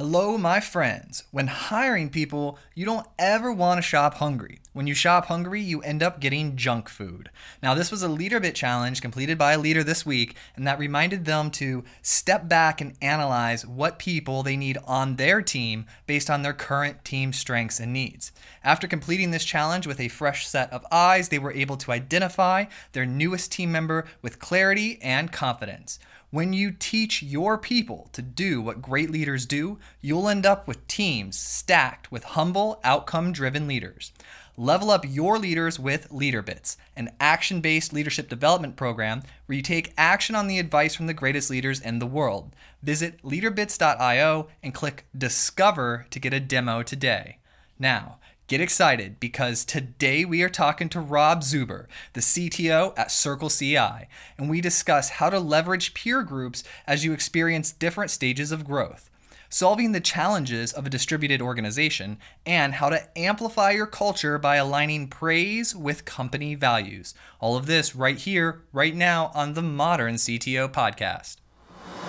Hello, my friends. When hiring people, you don't ever want to shop hungry. When you shop hungry, you end up getting junk food. Now, this was a LeaderBit challenge completed by a leader this week, and that reminded them to step back and analyze what people they need on their team based on their current team strengths and needs. After completing this challenge with a fresh set of eyes, they were able to identify their newest team member with clarity and confidence. When you teach your people to do what great leaders do, you'll end up with teams stacked with humble, outcome driven leaders. Level up your leaders with LeaderBits, an action based leadership development program where you take action on the advice from the greatest leaders in the world. Visit leaderbits.io and click Discover to get a demo today. Now, Get excited because today we are talking to Rob Zuber, the CTO at Circle CI, and we discuss how to leverage peer groups as you experience different stages of growth, solving the challenges of a distributed organization, and how to amplify your culture by aligning praise with company values. All of this right here, right now on the Modern CTO Podcast.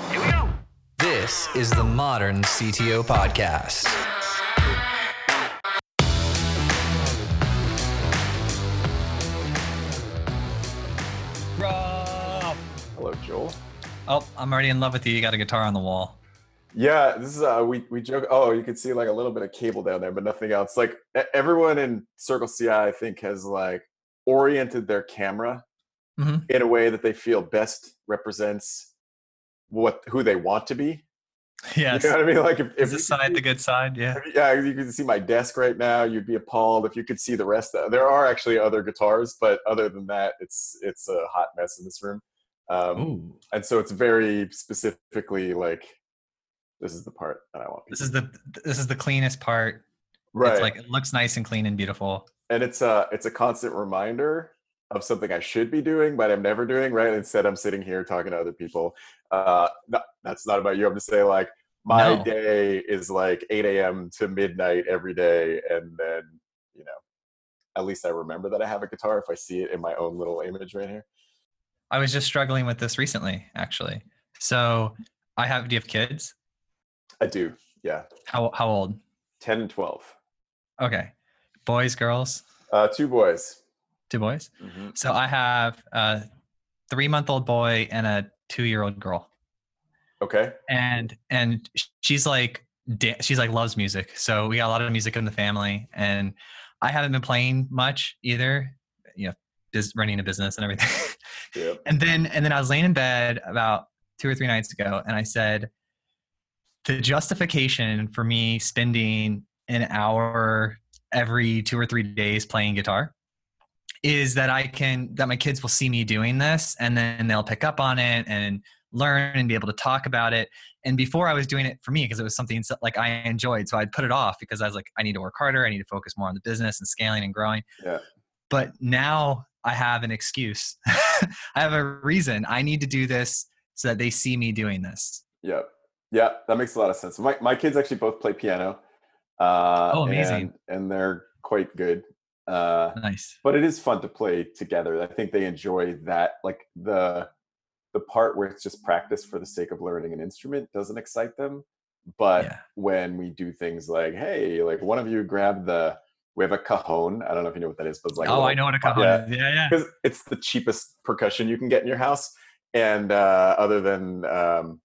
Here we go. This is the Modern CTO Podcast. Oh, I'm already in love with you. You got a guitar on the wall. Yeah, this is uh we we joke. Oh, you can see like a little bit of cable down there, but nothing else. Like everyone in Circle CI, I think, has like oriented their camera mm-hmm. in a way that they feel best represents what who they want to be. Yes. You know what I mean? Like if, if the side the good side, yeah. If, yeah, you can see my desk right now, you'd be appalled if you could see the rest. Of, there are actually other guitars, but other than that, it's it's a hot mess in this room. Um, and so it's very specifically like this is the part that I want. This is the this is the cleanest part. Right. It's like it looks nice and clean and beautiful. And it's a it's a constant reminder of something I should be doing, but I'm never doing. Right. Instead, I'm sitting here talking to other people. Uh, no, that's not about you. I'm just saying like my no. day is like 8 a.m. to midnight every day, and then you know, at least I remember that I have a guitar if I see it in my own little image right here. I was just struggling with this recently, actually. So I have. Do you have kids? I do. Yeah. How how old? Ten and twelve. Okay. Boys, girls. Uh, two boys. Two boys. Mm-hmm. So I have a three month old boy and a two year old girl. Okay. And and she's like she's like loves music. So we got a lot of music in the family, and I haven't been playing much either. You know, just running a business and everything. And then and then I was laying in bed about two or three nights ago, and I said, the justification for me spending an hour every two or three days playing guitar is that I can that my kids will see me doing this and then they'll pick up on it and learn and be able to talk about it. And before I was doing it for me because it was something like I enjoyed, so I'd put it off because I was like, I need to work harder. I need to focus more on the business and scaling and growing. Yeah. But now I have an excuse. I have a reason. I need to do this so that they see me doing this. Yep. Yeah, that makes a lot of sense. My my kids actually both play piano. Uh, oh, amazing! And, and they're quite good. Uh, nice. But it is fun to play together. I think they enjoy that. Like the the part where it's just practice for the sake of learning an instrument doesn't excite them. But yeah. when we do things like, hey, like one of you grab the we have a cajon. I don't know if you know what that is, but it's like oh, I know what a cajon yeah. is. Yeah, yeah. Because it's the cheapest percussion you can get in your house, and uh, other than um,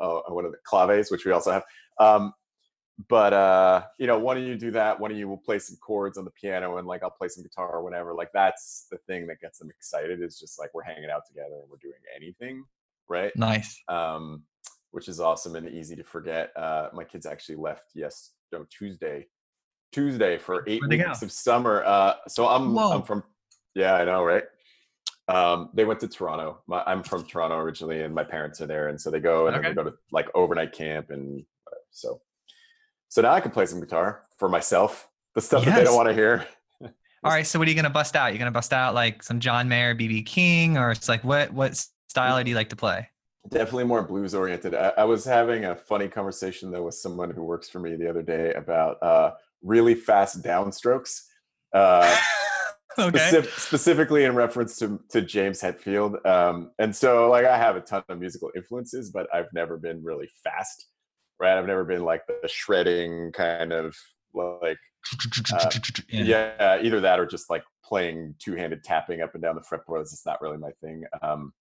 oh, what are the claves, which we also have. Um, but uh, you know, one of you do that, one of you will play some chords on the piano, and like I'll play some guitar or whatever. Like that's the thing that gets them excited. Is just like we're hanging out together and we're doing anything, right? Nice. Um, which is awesome and easy to forget. Uh, my kids actually left yes, no, Tuesday Tuesday for eight weeks of summer. Uh, so I'm Whoa. I'm from yeah, I know, right? Um, they went to Toronto. My, I'm from Toronto originally, and my parents are there, and so they go and okay. they go to like overnight camp and so. So now I can play some guitar for myself. The stuff yes. that they don't want to hear. All right. So what are you gonna bust out? You're gonna bust out like some John Mayer, BB King, or it's like what what style do you like to play? Definitely more blues oriented. I, I was having a funny conversation though with someone who works for me the other day about uh, really fast downstrokes. Uh, okay. Specific, specifically in reference to, to James Hetfield. Um, and so like I have a ton of musical influences, but I've never been really fast. right? I've never been like the shredding kind of like uh, yeah. either that or just like playing two-handed tapping up and down the fretboards. It's not really my thing. Um,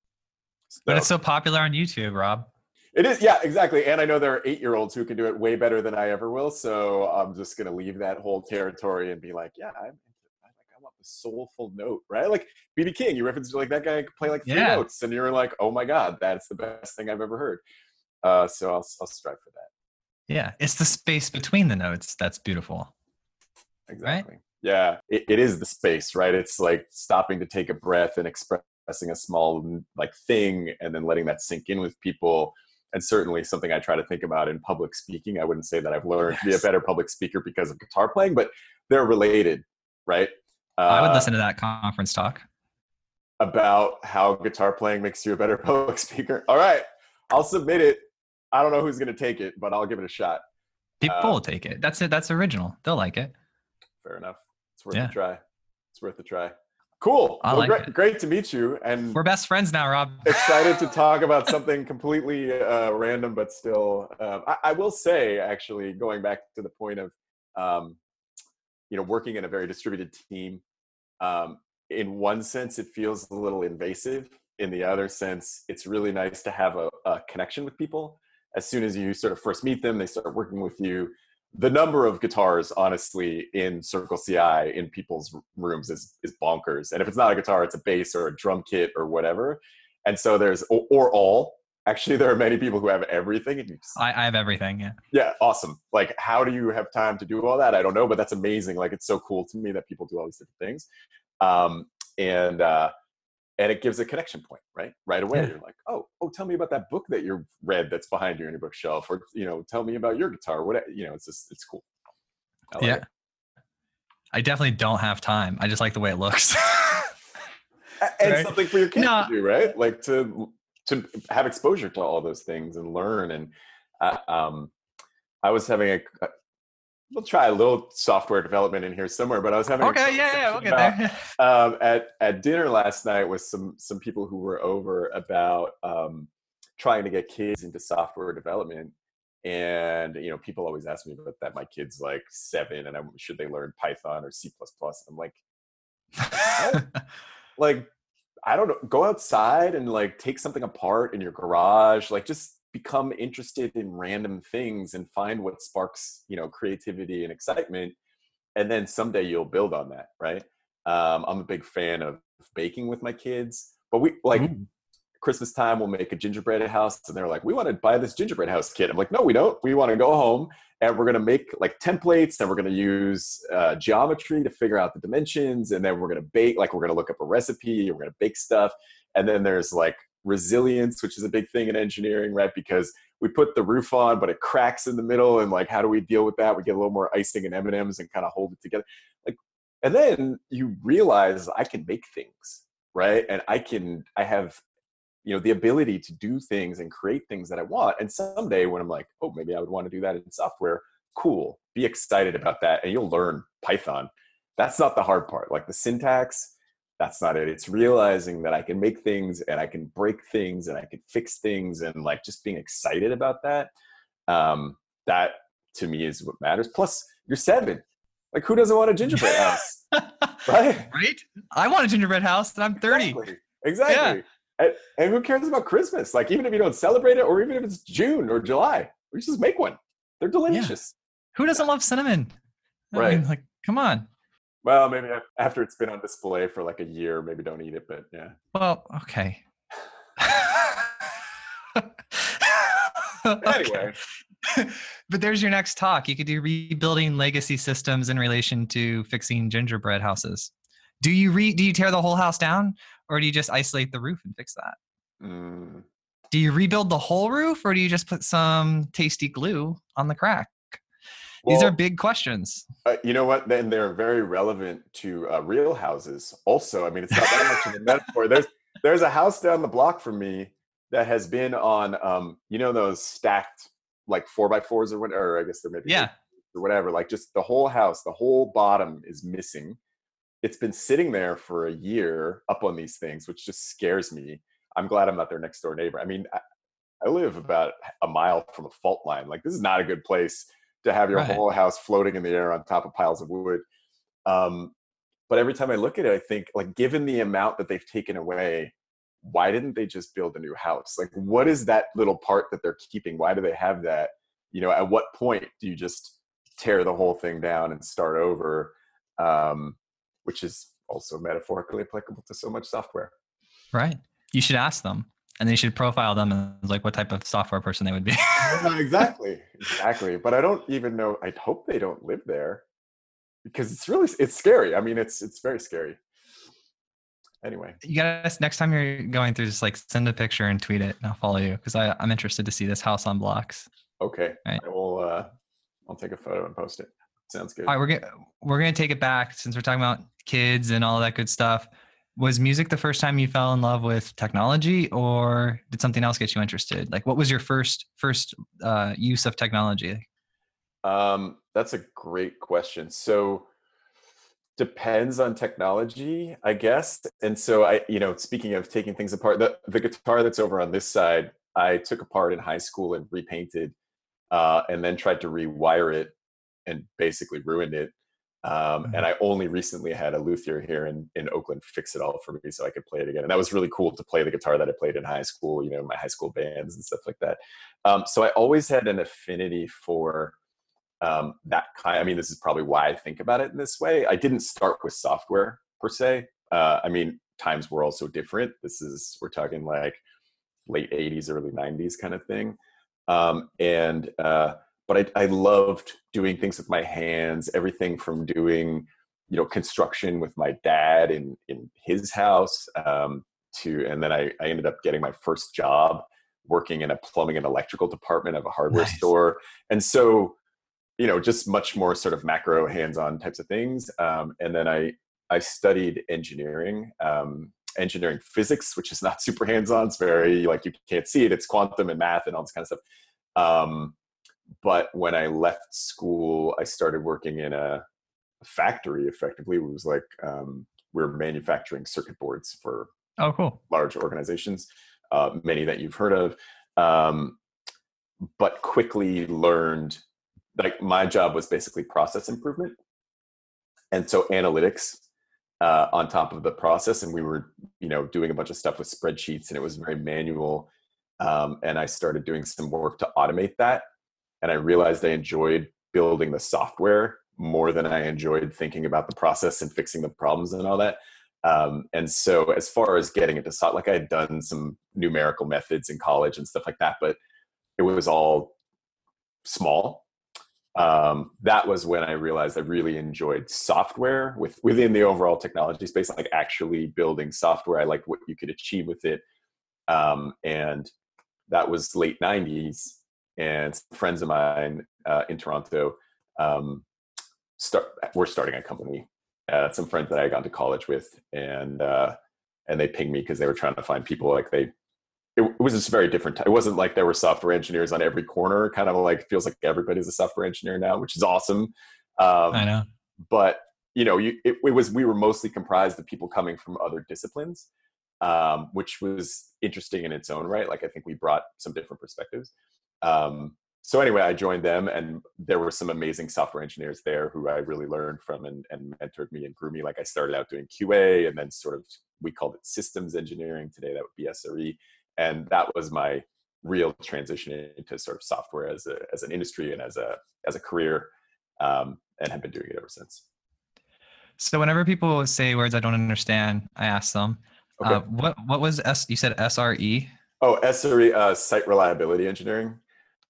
so, but it's so popular on YouTube, Rob. It is, yeah, exactly. And I know there are eight-year-olds who can do it way better than I ever will. So I'm just gonna leave that whole territory and be like, yeah, I'm, I want the soulful note, right? Like BB King, you referenced like that guy could play like three yeah. notes, and you're like, oh my god, that's the best thing I've ever heard. Uh, so I'll I'll strive for that. Yeah, it's the space between the notes that's beautiful. Exactly. Right? Yeah, it, it is the space, right? It's like stopping to take a breath and expressing a small like thing, and then letting that sink in with people. And certainly something I try to think about in public speaking. I wouldn't say that I've learned yes. to be a better public speaker because of guitar playing, but they're related, right? Uh, I would uh, listen to that conference talk about how guitar playing makes you a better public speaker. All right, I'll submit it. I don't know who's going to take it, but I'll give it a shot. People uh, will take it. That's it. That's original. They'll like it. Fair enough. It's worth yeah. a try. It's worth a try. Cool. I well, like great, great to meet you. And we're best friends now, Rob. excited to talk about something completely uh, random, but still. Um, I, I, will say, actually, going back to the point of, um, you know, working in a very distributed team. Um, in one sense, it feels a little invasive. In the other sense, it's really nice to have a, a connection with people. As soon as you sort of first meet them, they start working with you the number of guitars honestly in circle ci in people's rooms is is bonkers. And if it's not a guitar it's a bass or a drum kit or whatever. And so there's or, or all. Actually there are many people who have everything just, I, I have everything yeah. Yeah awesome. Like how do you have time to do all that? I don't know but that's amazing. Like it's so cool to me that people do all these different things. Um and uh and it gives a connection point right right away yeah. you're like oh oh tell me about that book that you read that's behind you in your bookshelf or you know tell me about your guitar what you know it's just it's cool like yeah it. i definitely don't have time i just like the way it looks and right? something for your kids no. to do right like to to have exposure to all those things and learn and uh, um i was having a, we'll try a little software development in here somewhere. But I was having okay, yeah, yeah, we'll get about, there. um, at at dinner last night with some some people who were over about um, trying to get kids into software development. And you know, people always ask me about that. My kid's like seven, and I'm should they learn Python or C plus plus? I'm like, like I don't know. Go outside and like take something apart in your garage. Like just become interested in random things and find what sparks you know creativity and excitement and then someday you'll build on that right? Um, i'm a big fan of baking with my kids but we like mm. christmas time we'll make a gingerbread house and they're like we want to buy this gingerbread house kit i'm like no we don't. We want to go home and we're going to make like templates and we're going to use uh, geometry to figure out the dimensions and then we're going to bake like we're going to look up a recipe we're going to bake stuff and then there's like resilience, which is a big thing in engineering, right? Because we put the roof on, but it cracks in the middle, and like, how do we deal with that? We get a little more icing and M and M's and kind of hold it together, like. And then you realize I can make things, right? And I can, I have, you know, the ability to do things and create things that I want. And someday when I'm like, oh, maybe I would want to do that in software, cool. Be excited about that, and you'll learn Python. That's not the hard part. Like the syntax, that's not it. It's realizing that i can make things and i can break things and i can fix things and like just being excited about that um that to me is what matters. Plus you're seven. Like who doesn't want a gingerbread house? Right? Right? I want a gingerbread house and i'm 30 exactly, exactly. Yeah. And, and, who cares about christmas? Like even if you don't celebrate it or even if it's june or july we just make one. They're delicious. Yeah. who doesn't love cinnamon? I right. mean, like come on well, maybe after it's been on display for like a year, maybe don't eat it. But yeah. Well, okay. anyway. but there's your next talk. You could do rebuilding legacy systems in relation to fixing gingerbread houses. Do you re do you tear the whole house down or do you just isolate the roof and fix that? Mm. Do you rebuild the whole roof or do you just put some tasty glue on the crack? These well, are big questions. Uh, you know what? Then they're very relevant to uh, real houses. Also, I mean, it's not that much of a metaphor. There's there's a house down the block from me that has been on, um, you know, those stacked like four by fours or whatever. Or I guess they're maybe yeah or whatever. Like just the whole house, the whole bottom is missing. It's been sitting there for a year up on these things, which just scares me. I'm glad I'm not their next door neighbor. I mean, I, I live about a mile from a fault line. Like this is not a good place to have your right. whole house floating in the air on top of piles of wood. Um, but every time I look at it, I think like given the amount that they've taken away, why didn't they just build a new house? Like what is that little part that they're keeping? Why do they have that? You know, at what point do you just tear the whole thing down and start over? Um, which is also metaphorically applicable to so much software. Right. You should ask them and they should profile them as like what type of software person they would be. yeah, exactly. Exactly. But I don't even know I hope they don't live there because it's really it's scary. I mean it's it's very scary. Anyway. You guys next time you're going through just like send a picture and tweet it and I'll follow you because I'm interested to see this house on blocks. Okay. Right. I will uh I'll take a photo and post it. Sounds good. All right, we're gonna we're gonna take it back since we're talking about kids and all that good stuff. Was music the first time you fell in love with technology, or did something else get you interested? Like, what was your first first uh, use of technology? Um, that's a great question. So depends on technology, I guess. And so I, you know, speaking of taking things apart, the the guitar that's over on this side, I took apart in high school and repainted, uh, and then tried to rewire it and basically ruined it. Um, mm-hmm. And I only recently had a luthier here in, in Oakland fix it all for me so I could play it again. And that was really cool to play the guitar that I played in high school, you know, my high school bands and stuff like that. Um, so I always had an affinity for um, that kind. I mean, this is probably why I think about it in this way. I didn't start with software per se. Uh, I mean, times were also different. This is, we're talking like late 80s, early 90s kind of thing. Um, and, uh, but I, I loved doing things with my hands, everything from doing, you know, construction with my dad in, in his house um, to, and then I, I ended up getting my first job working in a plumbing and electrical department of a hardware nice. store. And so, you know, just much more sort of macro hands-on types of things. Um, and then I, I studied engineering, um, engineering physics, which is not super hands-on. It's very like you can't see it. It's quantum and math and all this kind of stuff. Um, but when I left school, I started working in a factory. Effectively, it was like um, we are manufacturing circuit boards for oh, cool, large organizations, uh, many that you've heard of. Um, but quickly learned, like my job was basically process improvement, and so analytics uh, on top of the process. And we were, you know, doing a bunch of stuff with spreadsheets, and it was very manual. Um, and I started doing some work to automate that and I realized I enjoyed building the software more than I enjoyed thinking about the process and fixing the problems and all that. Um, and so, as far as getting into software, like I had done some numerical methods in college and stuff like that, but it was all small. Um, that was when I realized I really enjoyed software with within the overall technology space, like actually building software. I liked what you could achieve with it, um, and that was late '90s and friends of mine uh, in Toronto um, start. We're starting a company. Uh, some friends that I got to college with, and uh, and they pinged me because they were trying to find people like they. It, it was just very different. It wasn't like there were software engineers on every corner. Kind of like feels like everybody's a software engineer now, which is awesome. Um, I know, but you know, you, it, it was we were mostly comprised of people coming from other disciplines, um, which was interesting in its own right. Like I think we brought some different perspectives. Um, so anyway, I joined them, and there were some amazing software engineers there who I really learned from and, and mentored me and grew me. Like I started out doing QA, and then sort of we called it systems engineering. Today, that would be SRE, and that was my real transition into sort of software as a as an industry and as a as a career, um, and have been doing it ever since. So whenever people say words I don't understand, I ask them, okay. uh, "What what was S? You said SRE." Oh, SRE, uh, site reliability engineering.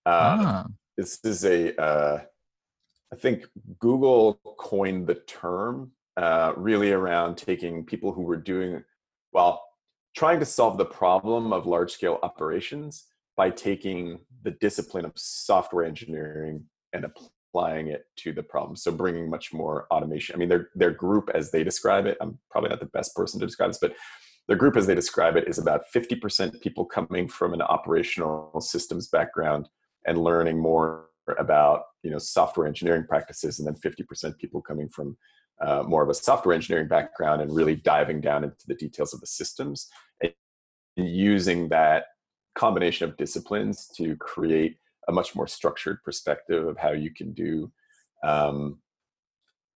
Um, ah. This is a, uh, I think Google coined the term uh, really around taking people who were doing, well, trying to solve the problem of large scale operations by taking the discipline of software engineering and applying it to the problem. So bringing much more automation. I mean, their their group, as they describe it, I'm probably not the best person to describe this, but their group, as they describe it, is about 50% people coming from an operational systems background and learning more about you know software engineering practices and then 50% people coming from uh, more of a software engineering background and really diving down into the details of the systems and using that combination of disciplines to create a much more structured perspective of how you can do um,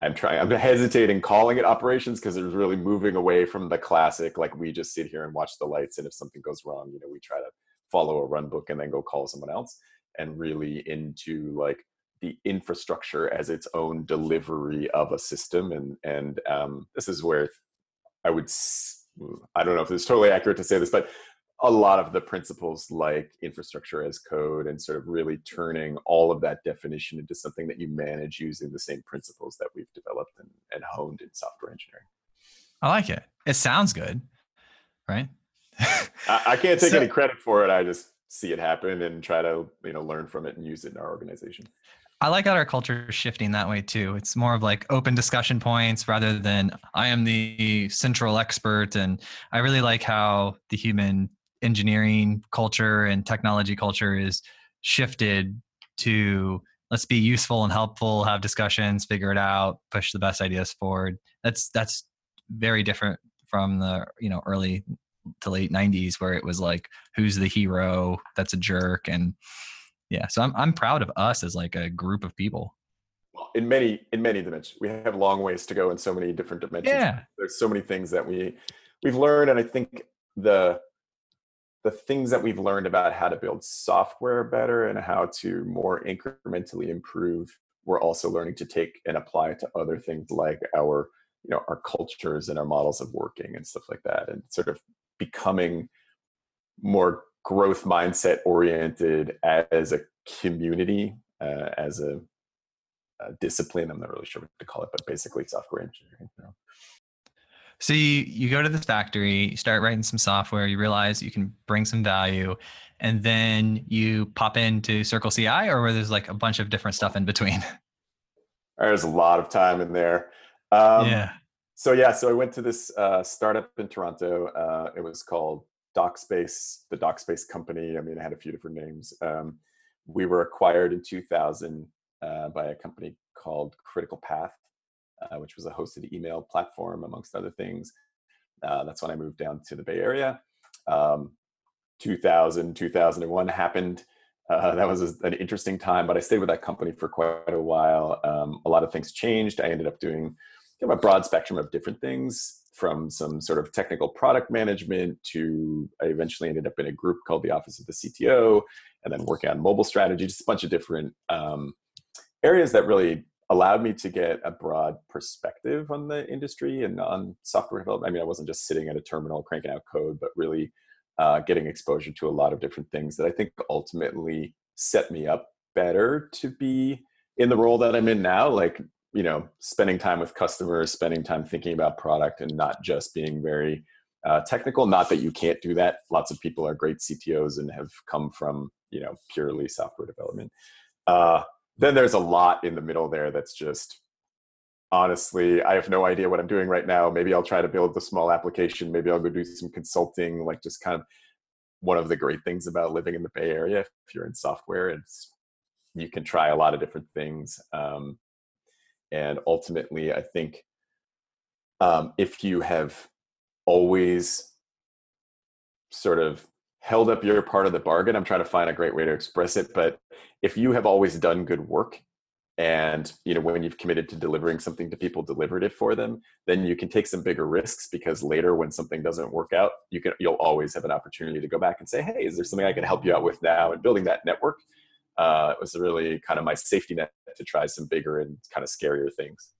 I'm trying. I'm hesitating calling it operations because it's really moving away from the classic. Like we just sit here and watch the lights, and if something goes wrong, you know, we try to follow a run book and then go call someone else. And really into like the infrastructure as its own delivery of a system. And and um, this is where I would. I don't know if it's totally accurate to say this, but a lot of the principles like infrastructure as code and sort of really turning all of that definition into something that you manage using the same principles that we've developed and, and honed in software engineering. I like it. It sounds good, right? I, I, can't take so, any credit for it. I just see it happen and try to you know learn from it and use it in our organization. I like how our culture is shifting that way too. It's more of like open discussion points rather than I am the central expert. And I really like how the human engineering culture and technology culture is shifted to let's be useful and helpful have discussions figure it out push the best ideas forward that's that's very different from the you know early to late 90s where it was like who's the hero? That's a jerk. And yeah so i'm i'm proud of us as like a group of people. In many in many dimensions. We have long ways to go in so many different dimensions. Yeah. there's so many things that we we've learned and i think the the things that we've learned about how to build software better and how to more incrementally improve we're also learning to take and apply to other things like our you know our cultures and our models of working and stuff like that and sort of becoming more growth mindset oriented as a community uh, as a, a, discipline i'm not really sure what to call it but basically software engineering you know? So you, you go to the factory, you start writing some software, you realize you can bring some value, and then you pop into Circle CI, or where there's like a bunch of different stuff in between. There's a lot of time in there. Um, yeah. So yeah, so I went to this uh, startup in Toronto. Uh, it was called DocSpace, the DocSpace company. I mean, it had a few different names. Um, we were acquired in 2000 uh, by a company called Critical Path, uh, which was a hosted email platform, amongst other things. Uh, that's when I moved down to the Bay Area. Um, 2000, 2001 happened. Uh, that was an interesting time, but I stayed with that company for quite a while. Um, a lot of things changed. I ended up doing kind of a broad spectrum of different things from some sort of technical product management to I eventually ended up in a group called the Office of the CTO and then working on mobile strategy, just a bunch of different um, areas that really allowed me to get a broad perspective on the industry and on software development. I mean, I wasn't just sitting at a terminal cranking out code, but really uh, getting exposure to a lot of different things that I think ultimately set me up better to be in the role that I'm in now. Like, you know, spending time with customers, spending time thinking about product, and not just being very uh, technical. Not that you can't do that. Lots of people are great CTOs and have come from you know purely software development. Uh, then there's a lot in the middle there that's just honestly i have no idea what i'm doing right now maybe i'll try to build a small application maybe i'll go do some consulting like just kind of one of the great things about living in the bay area if you're in software it's you can try a lot of different things um, and ultimately i think um, if you have always sort of held up your part of the bargain. I'm trying to find a great way to express it, but if you have always done good work and you know when you've committed to delivering something to people delivered it for them then you can take some bigger risks because later when something doesn't work out you can you'll always have an opportunity to go back and say hey is there something i can help you out with now and building that network uh, it was really kind of my safety net to try some bigger and kind of scarier things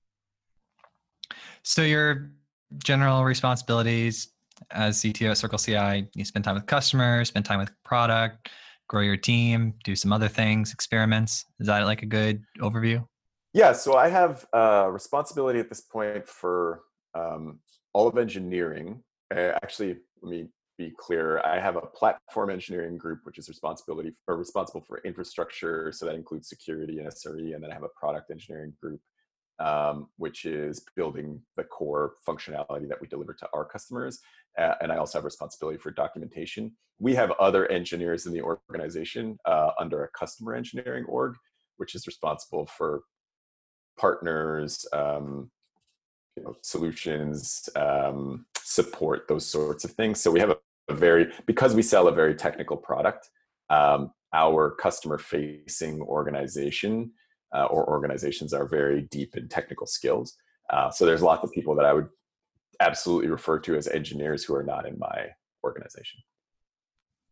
so your general responsibilities as CTO at Circle CI, you spend time with customers, spend time with product, grow your team, do some other things, experiments. Is that like a good overview? Yeah, so I have uh, responsibility at this point for um, all of engineering. Uh, actually, let me be clear. I have a platform engineering group, which is responsibility or responsible for infrastructure. So that includes security and SRE, and then I have a product engineering group um, which is building the core functionality that we deliver to our customers. Uh, and I also have responsibility for documentation. We have other engineers in the organization uh, under a customer engineering org, which is responsible for partners, um, you know, solutions, um, support, those sorts of things. So we have a very because we sell a very technical product. Um, our customer facing organization uh, or organizations are very deep in technical skills. Uh, so there's lots of people that I would absolutely refer to as engineers who are not in my organization.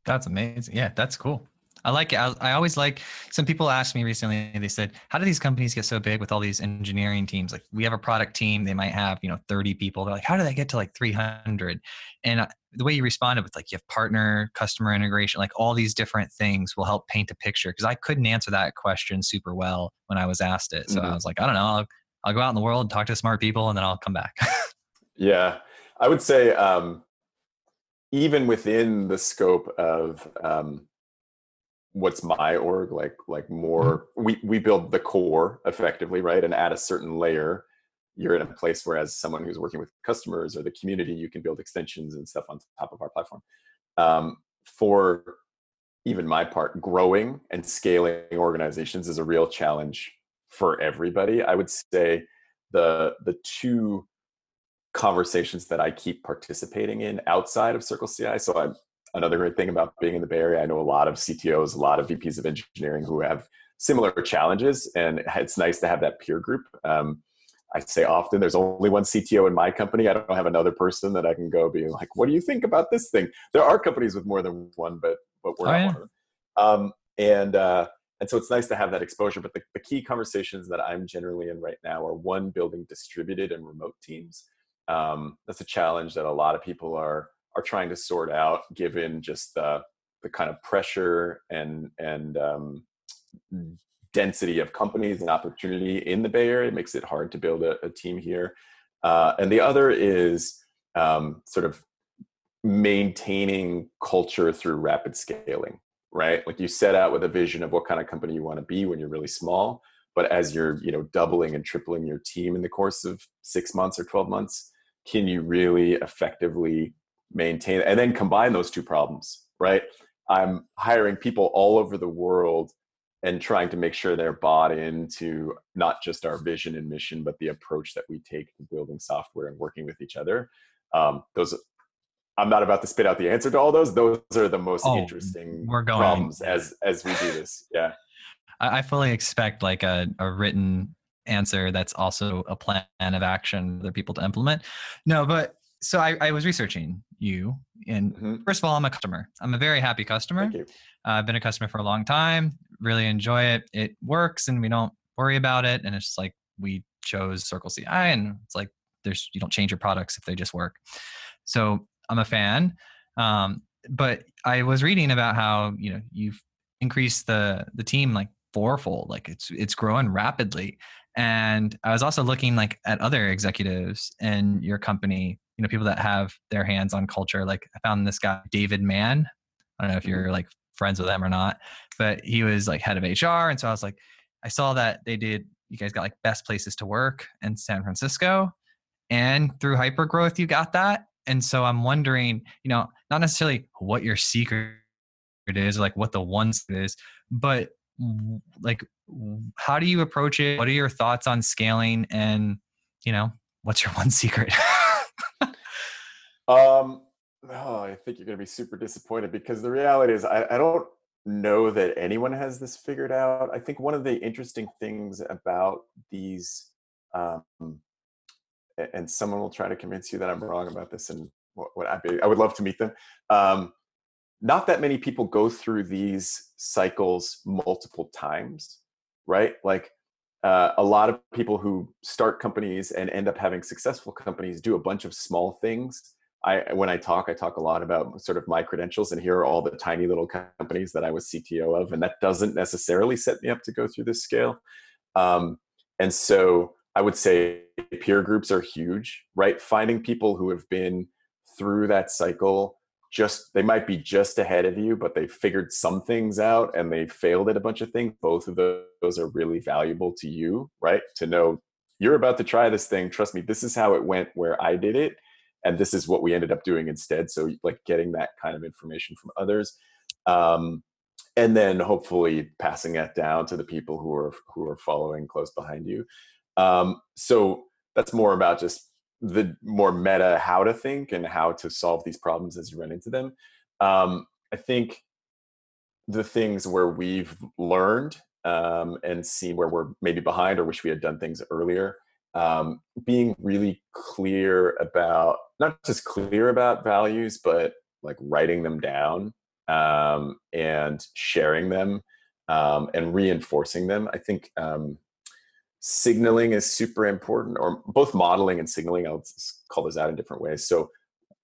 That's amazing. Yeah, that's cool. I like it. I, I, always like some people asked me recently, they said, how do these companies get so big with all these engineering teams? Like we have a product team, they might have, you know, 30 people. They're like, how do they get to like 300? And the way you responded with like, you have partner, customer integration, like all these different things will help paint a picture. Cause I couldn't answer that question super well when I was asked it. So mm-hmm. I was like, I don't know. I'll, I'll go out in the world, and talk to smart people, and then I'll come back. yeah. I would say, um, even within the scope of um, what's my org like like more mm-hmm. we we build the core effectively right and add a certain layer you're in a place where as someone who's working with customers or the community you can build extensions and stuff on top of our platform um, for even my part growing and scaling organizations is a real challenge for everybody i would say the the two conversations that i keep participating in outside of circle ci so i'm another great thing about being in the Bay Area. I know a lot of CTOs, a lot of VPs of engineering who have similar challenges, and it's nice to have that peer group. Um, I say often there's only one CTO in my company. I don't have another person that I can go be like, "What do you think about this thing?" There are companies with more than one, but but we're oh, not one of them. Um, and uh, and so it's nice to have that exposure. But the, the key conversations that I'm generally in right now are one building distributed and remote teams. Um, that's a challenge that a lot of people are are trying to sort out given just the the kind of pressure and and um, density of companies and opportunity in the Bay Area. It makes it hard to build a, a team here. Uh, and the other is um, sort of maintaining culture through rapid scaling, right? Like you set out with a vision of what kind of company you want to be when you're really small, but as you're you know doubling and tripling your team in the course of six months or 12 months, can you really effectively maintain and then combine those two problems right i'm hiring people all over the world and trying to make sure they're bought into not just our vision and mission but the approach that we take to building software and working with each other um, those i'm not about to spit out the answer to all those those are the most oh, interesting we're going, problems as as we do this yeah i fully expect like a, a written answer that's also a plan of action for people to implement no but so I, I was researching you, and mm-hmm. first of all, I'm a customer. I'm a very happy customer. Uh, I've been a customer for a long time. Really enjoy it. It works, and we don't worry about it. And it's just like we chose Circle CI, and it's like there's you don't change your products if they just work. So I'm a fan. Um, but I was reading about how you know you've increased the the team like fourfold. Like it's it's growing rapidly. And I was also looking like at other executives in your company you know people that have their hands on culture like i found this guy david mann i don't know if mm-hmm. you're like friends with them or not but he was like head of hr and so i was like i saw that they did you guys got like best places to work in san francisco and through hyper growth you got that. And so i'm wondering you know not necessarily what your secret is or like what the one is but like how do you approach it? What are your thoughts on scaling and you know what's your one secret? Um, oh, I think you're going to be super disappointed because the reality is, I, I don't know that anyone has this figured out. I think one of the interesting things about these, um, and someone will try to convince you that I'm wrong about this, and what, what I, I would love to meet them. Um, not that many people go through these cycles multiple times, right? Like uh, a lot of people who start companies and end up having successful companies do a bunch of small things I when I talk, I talk a lot about sort of my credentials, and here are all the tiny little companies that I was CTO of, and that doesn't necessarily set me up to go through this scale. Um, and so I would say peer groups are huge, right? Finding people who have been through that cycle, just they might be just ahead of you, but they figured some things out and they failed at a bunch of things. Both of those are really valuable to you, right? To know you're about to try this thing. Trust me, this is how it went where I did it and this is what we ended up doing instead so like getting that kind of information from others um, and then hopefully passing that down to the people who are who are following close behind you um, so that's more about just the more meta how to think and how to solve these problems as you run into them. Um, I think the things where we've learned um, and seen where we're maybe behind or wish we had done things earlier, um, being really clear about not just clear about values, but like writing them down um, and sharing them um, and reinforcing them. I think um, signaling is super important, or both modeling and signaling. I'll call those out in different ways. So,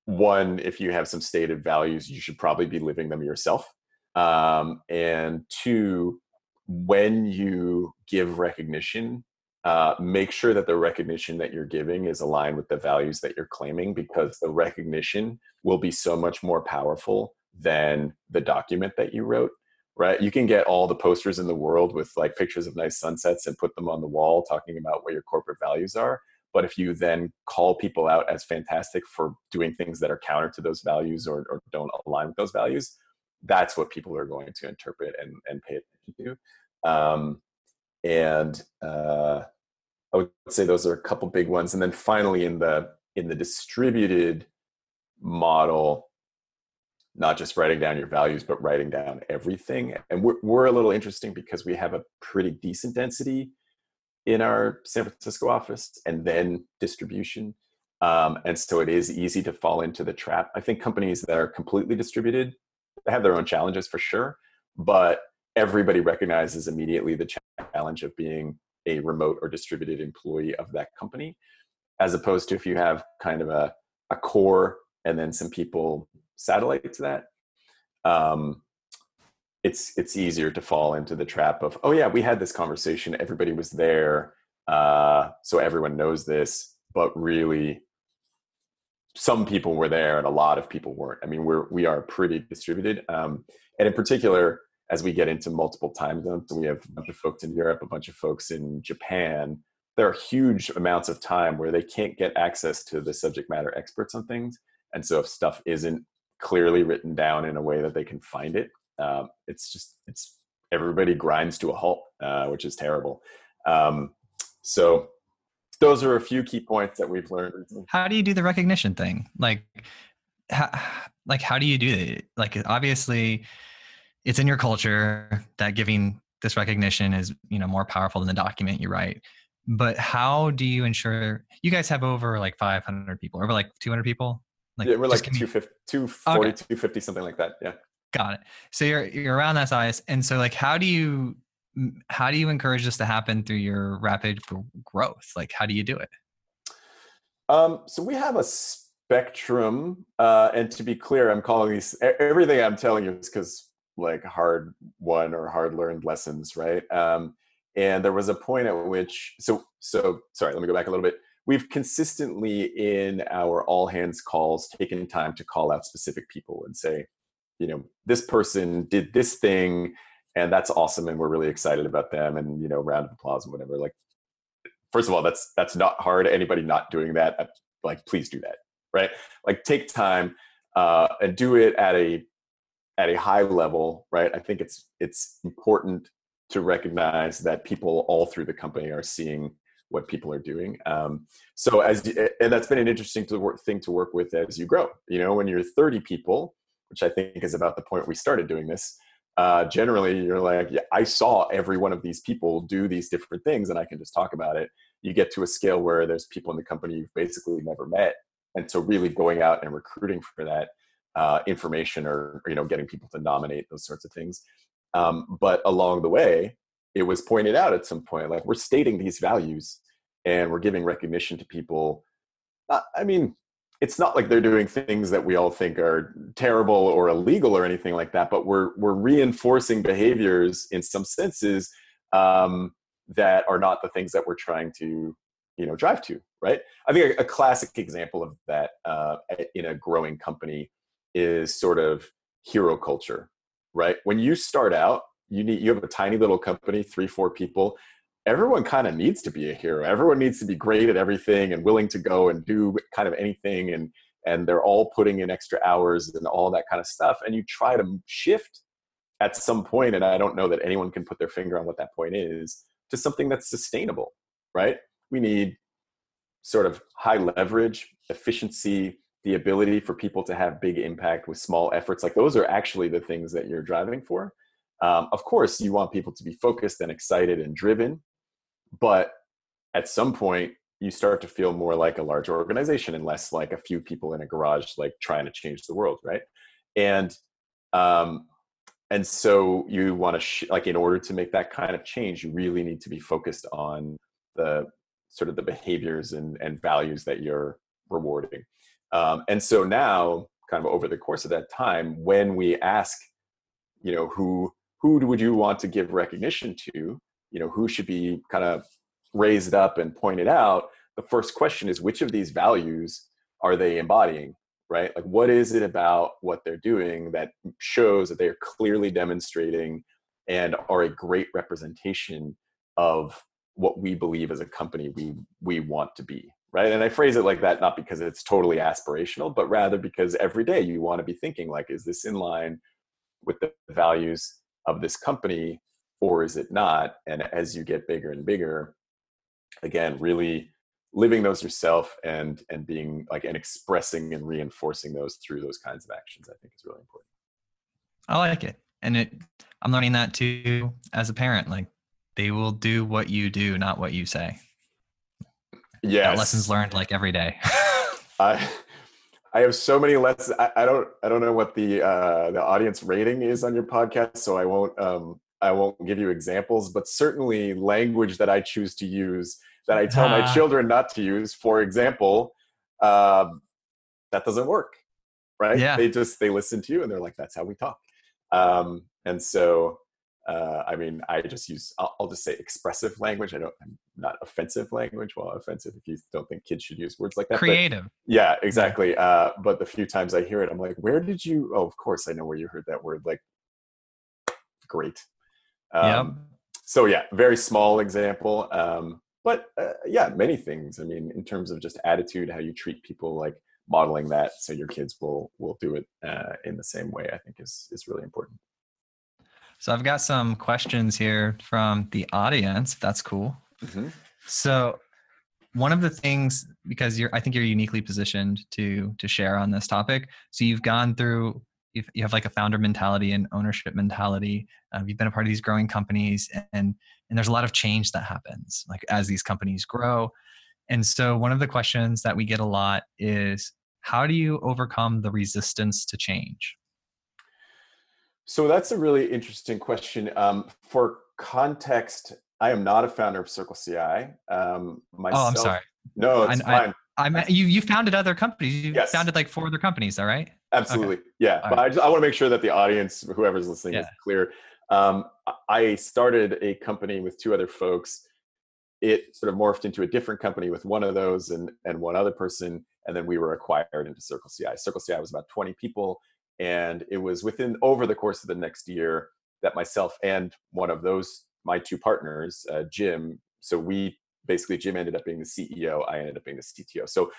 one, if you have some stated values, you should probably be living them yourself. Um, and two, when you give recognition, uh, make sure that the recognition that you're giving is aligned with the values that you're claiming because the recognition will be so much more powerful than the document that you wrote right? You can get all the posters in the world with like pictures of nice sunsets and put them on the wall talking about what your corporate values are. But if you then call people out as fantastic for doing things that are counter to those values or, or don't align with those values, that's what people are going to interpret and, and pay attention to. Um, and uh, I would say those are a couple big ones. And then finally, in the in the distributed model, not just writing down your values, but writing down everything. And we're, we're a little interesting because we have a pretty decent density in our San Francisco office and then distribution. Um, and so it is easy to fall into the trap. I think companies that are completely distributed have their own challenges for sure, but everybody recognizes immediately the challenge of being a remote or distributed employee of that company, as opposed to if you have kind of a, a core and then some people satellite to that, um, it's it's easier to fall into the trap of oh yeah we had this conversation everybody was there uh, so everyone knows this but really some people were there and a lot of people weren't. I mean we're we are pretty distributed um, and in particular as we get into multiple time zones we have a bunch of folks in europe a bunch of folks in japan there are huge amounts of time where they can't get access to the subject matter experts on things and so if stuff isn't clearly written down in a way that they can find it. Um, it's just it's everybody grinds to a halt, uh, which is terrible. Um, so those are a few key points that we've learned. How do you do the recognition thing? Like, how, like how do you do it? Like, obviously, it's in your culture that giving this recognition is you know more powerful than the document you write. But how do you ensure you guys have over like 500 people, over like 200 people? Like, yeah, we're like 250, 240, okay. 250, something like that. Yeah. Got it. So you're you're around that size, and so like, how do you how do you encourage this to happen through your rapid growth? Like, how do you do it? Um, so we have a spectrum, uh, and to be clear, I'm calling these everything I'm telling you is because like hard won or hard learned lessons, right? Um, and there was a point at which so so sorry, let me go back a little bit we've consistently in our all hands calls taken time to call out specific people and say you know this person did this thing and that's awesome and we're really excited about them and you know round of applause and whatever like first of all that's that's not hard anybody not doing that uh, like please do that right like take time uh, and do it at a at a high level right i think it's it's important to recognize that people all through the company are seeing what people are doing. Um, so as and that's been an interesting to work, thing to work with as you grow. You know, when you're 30 people, which I think is about the point we started doing this. Uh, generally, you're like, yeah, I saw every one of these people do these different things, and I can just talk about it. You get to a scale where there's people in the company you've basically never met, and so really going out and recruiting for that uh, information, or, you know, getting people to nominate those sorts of things. Um, but along the way, it was pointed out at some point like we're stating these values and we're giving recognition to people uh, i mean it's not like they're doing things that we all think are terrible or illegal or anything like that but we're we're reinforcing behaviors in some senses um, that are not the things that we're trying to you know drive to right i think a, a classic example of that uh, in a growing company is sort of hero culture right? When you start out you need you have a tiny little company three four people. Everyone kind of needs to be a hero. Everyone needs to be great at everything and willing to go and do kind of anything and and they're all putting in extra hours and all that kind of stuff and you try to shift at some point and i don't know that anyone can put their finger on what that point is to something that's sustainable right? We need sort of high leverage, efficiency, the ability for people to have big impact with small efforts, like those are actually the things that you're driving for. Um, of course, you want people to be focused and excited and driven, but at some point, you start to feel more like a large organization and less like a few people in a garage, like trying to change the world, right? And um, and so you want to sh- like in order to make that kind of change, you really need to be focused on the sort of the behaviors and, and values that you're rewarding. Um, and so now, kind of over the course of that time, when we ask, you know, who who would you want to give recognition to? You know, who should be kind of raised up and pointed out? The first question is, which of these values are they embodying? Right? Like, what is it about what they're doing that shows that they are clearly demonstrating and are a great representation of what we believe as a company we we want to be right? And i phrase it like that not because it's totally aspirational but rather because every day you want to be thinking like is this in line with the values of this company or is it not? And as you get bigger and bigger again really living those yourself and and being like and expressing and reinforcing those through those kinds of actions i think is really important. I like it. And it i'm learning that too as a parent like they will do what you do not what you say yeah lessons learned like every day i I have so many lessons. I, I, don't. I don't know what the uh, the audience rating is on your podcast, so I won't. Um, I won't give you examples, but certainly language that I choose to use that I tell my children not to use. For example, um, that doesn't work, right? Yeah. They just they listen to you and they're like, "That's how we talk." Um, and so uh, I mean, I just use, I'll, I'll, just say expressive language. I don't, I'm not offensive language. Well, offensive if you don't think kids should use words like that. Creative. But yeah, exactly. Uh, but the few times I hear it, I'm like, where did you, oh, of course I know where you heard that word. Like, great. Um, yep. So yeah, very small example. Um, but uh, yeah, many things. I mean, in terms of just attitude, how you treat people, like modeling that so your kids will, will do it uh, in the same way, I think is, is really important. So I've got some questions here from the audience. If that's cool. Mm-hmm. So one of the things because you're i think you're uniquely positioned to to share on this topic so you've gone through you've, you have like a founder mentality and ownership mentality um, you've been a part of these growing companies and and there's a lot of change that happens like as these companies grow and so one of the questions that we get a lot is how do you overcome the resistance to change so that's a really interesting question. Um, for context, I am not a founder of Circle CI. Um, myself, oh, I'm sorry. No, it's I, fine. I, I, you you founded other companies. You yes. founded like four other companies, all right? Absolutely, okay. yeah. All but right. I, just, I want to make sure that the audience, whoever's listening, yeah. is clear. Um, I started a company with two other folks. It sort of morphed into a different company with one of those and and one other person, and then we were acquired into Circle CI. Circle CI was about 20 people and it was within over the course of the next year that myself and one of those my two partners uh, jim so we basically jim ended up being the ceo i ended up being the cto so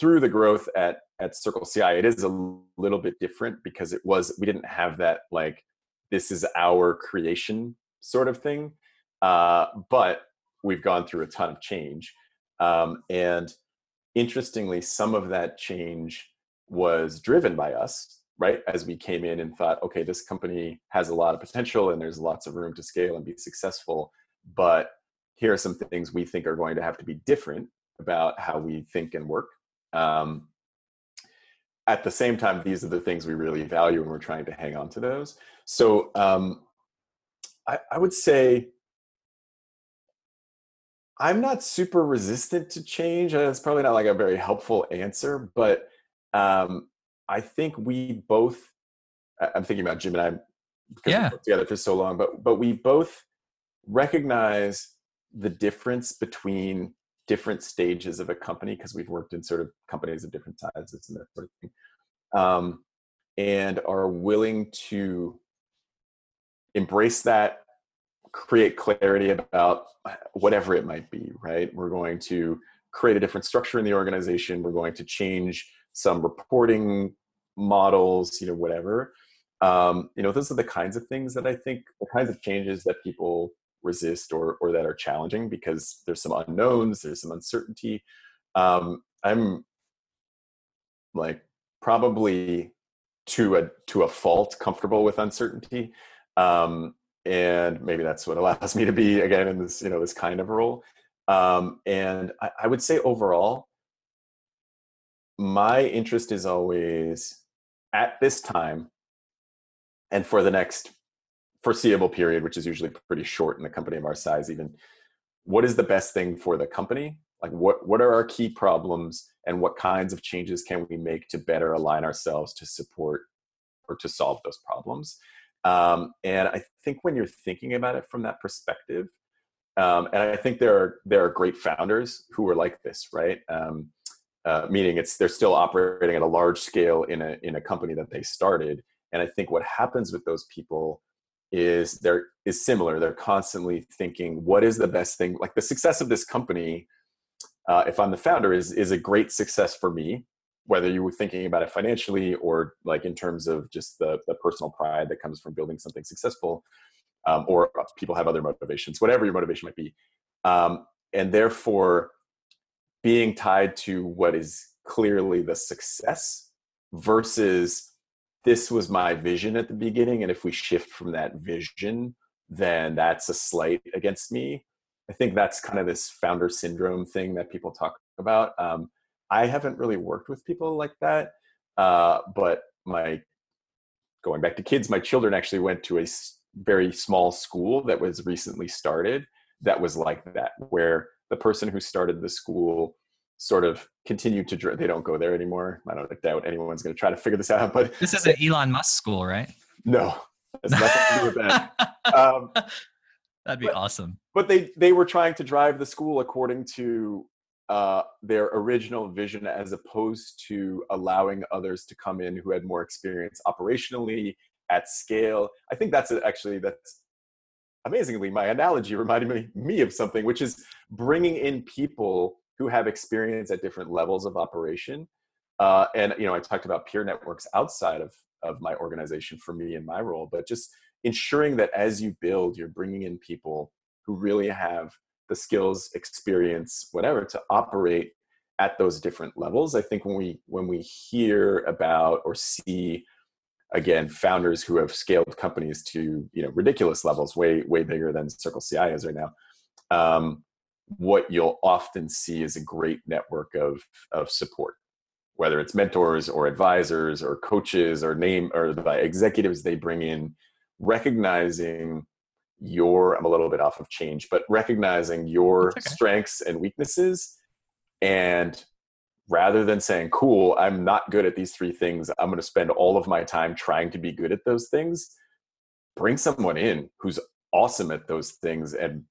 through the growth at at circle ci it is a little bit different because it was we didn't have that like this is our creation sort of thing uh, but we've gone through a ton of change um, and interestingly some of that change was driven by us right as we came in and thought okay this company has a lot of potential and there's lots of room to scale and be successful but here are some things we think are going to have to be different about how we think and work. Um, at the same time these are the things we really value and we're trying to hang on to those. So um, I, I would say i'm not super resistant to change it's probably not like a very helpful answer but um, I think we both. I'm thinking about Jim and I because yeah. we worked together for so long, but but we both recognize the difference between different stages of a company because we've worked in sort of companies of different sizes and that sort of thing, um, and are willing to embrace that, create clarity about whatever it might be. Right? We're going to create a different structure in the organization. We're going to change some reporting models, you know, whatever. Um, you know, those are the kinds of things that I think, the kinds of changes that people resist or or that are challenging because there's some unknowns, there's some uncertainty. Um, I'm like probably to a to a fault comfortable with uncertainty. Um, and maybe that's what allows me to be again in this you know this kind of role um, and I, I, would say overall my interest is always at this time and for the next foreseeable period which is usually pretty short in a company of our size even what is the best thing for the company like what what are our key problems and what kinds of changes can we make to better align ourselves to support or to solve those problems um, and I think when you're thinking about it from that perspective, um, and I think there are there are great founders who are like this, right? Um, uh, meaning it's they're still operating at a large scale in a in a company that they started. And I think what happens with those people is there is similar. They're constantly thinking, what is the best thing? Like the success of this company, uh, if I'm the founder, is is a great success for me whether you were thinking about it financially or like in terms of just the, the personal pride that comes from building something successful um, or people have other motivations whatever your motivation might be um, and therefore being tied to what is clearly the success versus this was my vision at the beginning and if we shift from that vision then that's a slight against me i think that's kind of this founder syndrome thing that people talk about um, I haven't really worked with people like that. Uh, but my going back to kids, my children actually went to a very small school that was recently started that was like that, where the person who started the school sort of continued to they don't go there anymore. I don't doubt anyone's going to try to figure this out, but this is an Elon Musk school, right? No, has nothing to do with that. Um, That'd be but, awesome. But they they were trying to drive the school according to uh, their original vision as opposed to allowing others to come in who had more experience operationally at scale. I think that's actually that's amazingly my analogy reminded me, me of something, which is bringing in people who have experience at different levels of operation. Uh, and you know, I talked about peer networks outside of of my organization for me and my role, but just ensuring that as you build, you're bringing in people who really have the skills experience whatever to operate at those different levels i think when we when we hear about or see again founders who have scaled companies to you know ridiculous levels way way bigger than circle ci is right now um, what you'll often see is a great network of of support whether it's mentors or advisors or coaches or name or the executives they bring in recognizing your i'm a little bit off of change but recognizing your okay. strengths and weaknesses and rather than saying cool i'm not good at these three things. I'm going to spend all of my time trying to be good at those things. Bring someone in who's awesome at those things and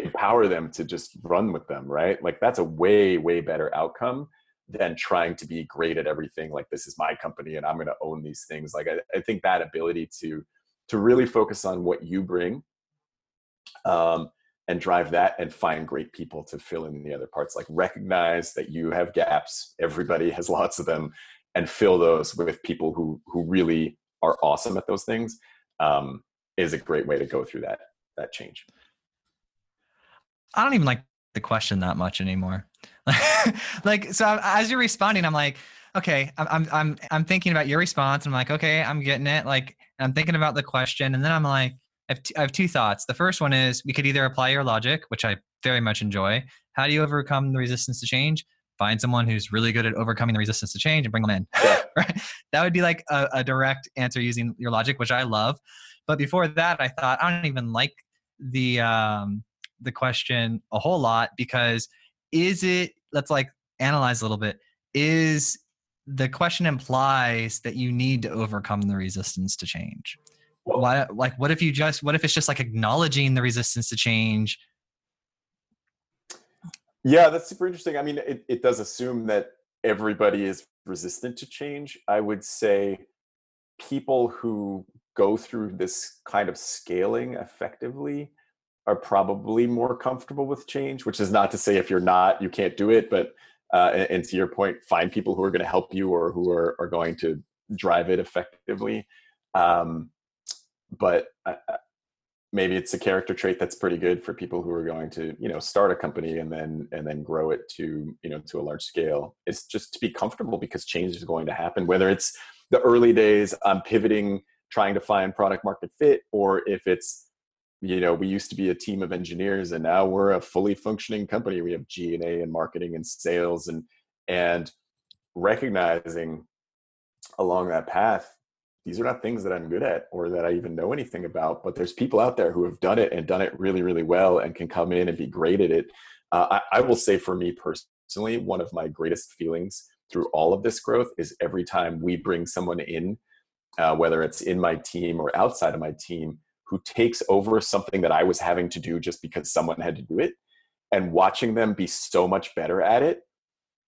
empower them to just run with them right? Like that's a way way better outcome than trying to be great at everything like this is my company and i'm going to own these things. Like I, I think that ability to to really focus on what you bring um, and drive that and find great people to fill in the other parts. Like recognize that you have gaps. Everybody has lots of them and fill those with people who who really are awesome at those things um, is a great way to go through that that change. I don't even like the question that much anymore. Like so as you're responding i'm like okay i'm i'm i'm thinking about your response. I'm like okay i'm getting it like I'm thinking about the question, and then I'm like, I have, t- I have two thoughts. The first one is we could either apply your logic, which I very much enjoy. How do you overcome the resistance to change? Find someone who's really good at overcoming the resistance to change and bring them in. right? That would be like a, a direct answer using your logic, which I love. But before that, I thought I don't even like the um, the question a whole lot because is it? Let's like analyze a little bit. Is the question implies that you need to overcome the resistance to change. Why, like, what if you just, what if it's just like acknowledging the resistance to change? Yeah, that's super interesting. I mean, it, it does assume that everybody is resistant to change. I would say people who go through this kind of scaling effectively are probably more comfortable with change, which is not to say if you're not, you can't do it, but uh, and, and, to your point, find people who are going to help you or who are, are going to drive it effectively. Um, but I, maybe it's a character trait that's pretty good for people who are going to you know start a company and then and then grow it to you know to a large scale. It's just to be comfortable because change is going to happen whether it's the early days i'm pivoting trying to find product market fit or if it's you know we used to be a team of engineers and now we're a fully functioning company. We have g&a and marketing and sales and and recognizing along that path these are not things that i'm good at or that i even know anything about but there's people out there who have done it and done it really really well and can come in and be great at it. Uh, I, I will say for me personally one of my greatest feelings through all of this growth is every time we bring someone in uh, whether it's in my team or outside of my team who takes over something that I was having to do just because someone had to do it and watching them be so much better at it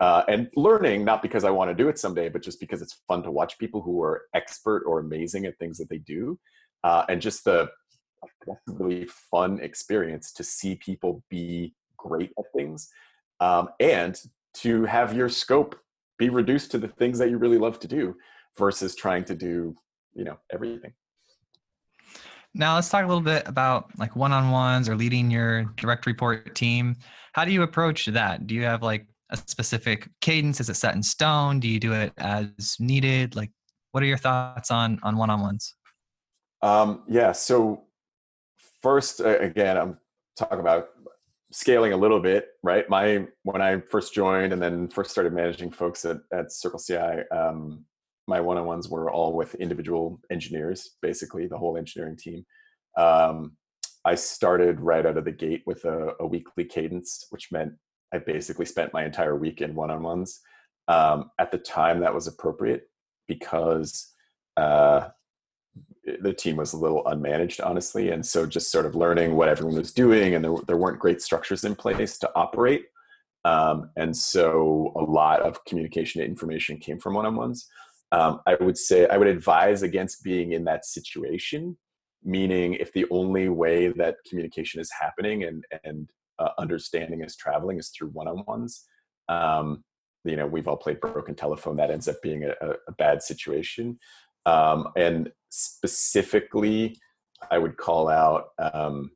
uh, and learning not because I want to do it someday, but just because it's fun to watch people who are expert or amazing at things that they do, uh, and just the really fun experience to see people be great at things, um, and to have your scope be reduced to the things that you really love to do, versus trying to do you know everything. Now let's talk a little bit about like one-on-ones or leading your direct report team. How do you approach that? Do you have like a specific cadence? Is it set in stone? Do you do it as needed? Like, what are your thoughts on on one-on-ones? Um, yeah. So first, again, I'm talking about scaling a little bit, right? My when I first joined and then first started managing folks at at Circle CI, um, my one-on-ones were all with individual engineers, basically the whole engineering team. Um, I started right out of the gate with a, a, weekly cadence, which meant I basically spent my entire week in one-on-ones. Um, at the time, that was appropriate because uh, the team was a little unmanaged, honestly, and so just sort of learning what everyone was doing, and there there weren't great structures in place to operate. Um, and so a lot of communication and information came from one-on-ones um, I would say I would advise against being in that situation. Meaning, if the only way that communication is happening and and uh, understanding is traveling is through one-on-ones, um, you know, we've all played broken telephone. That ends up being a, a bad situation. Um, and specifically, I would call out um,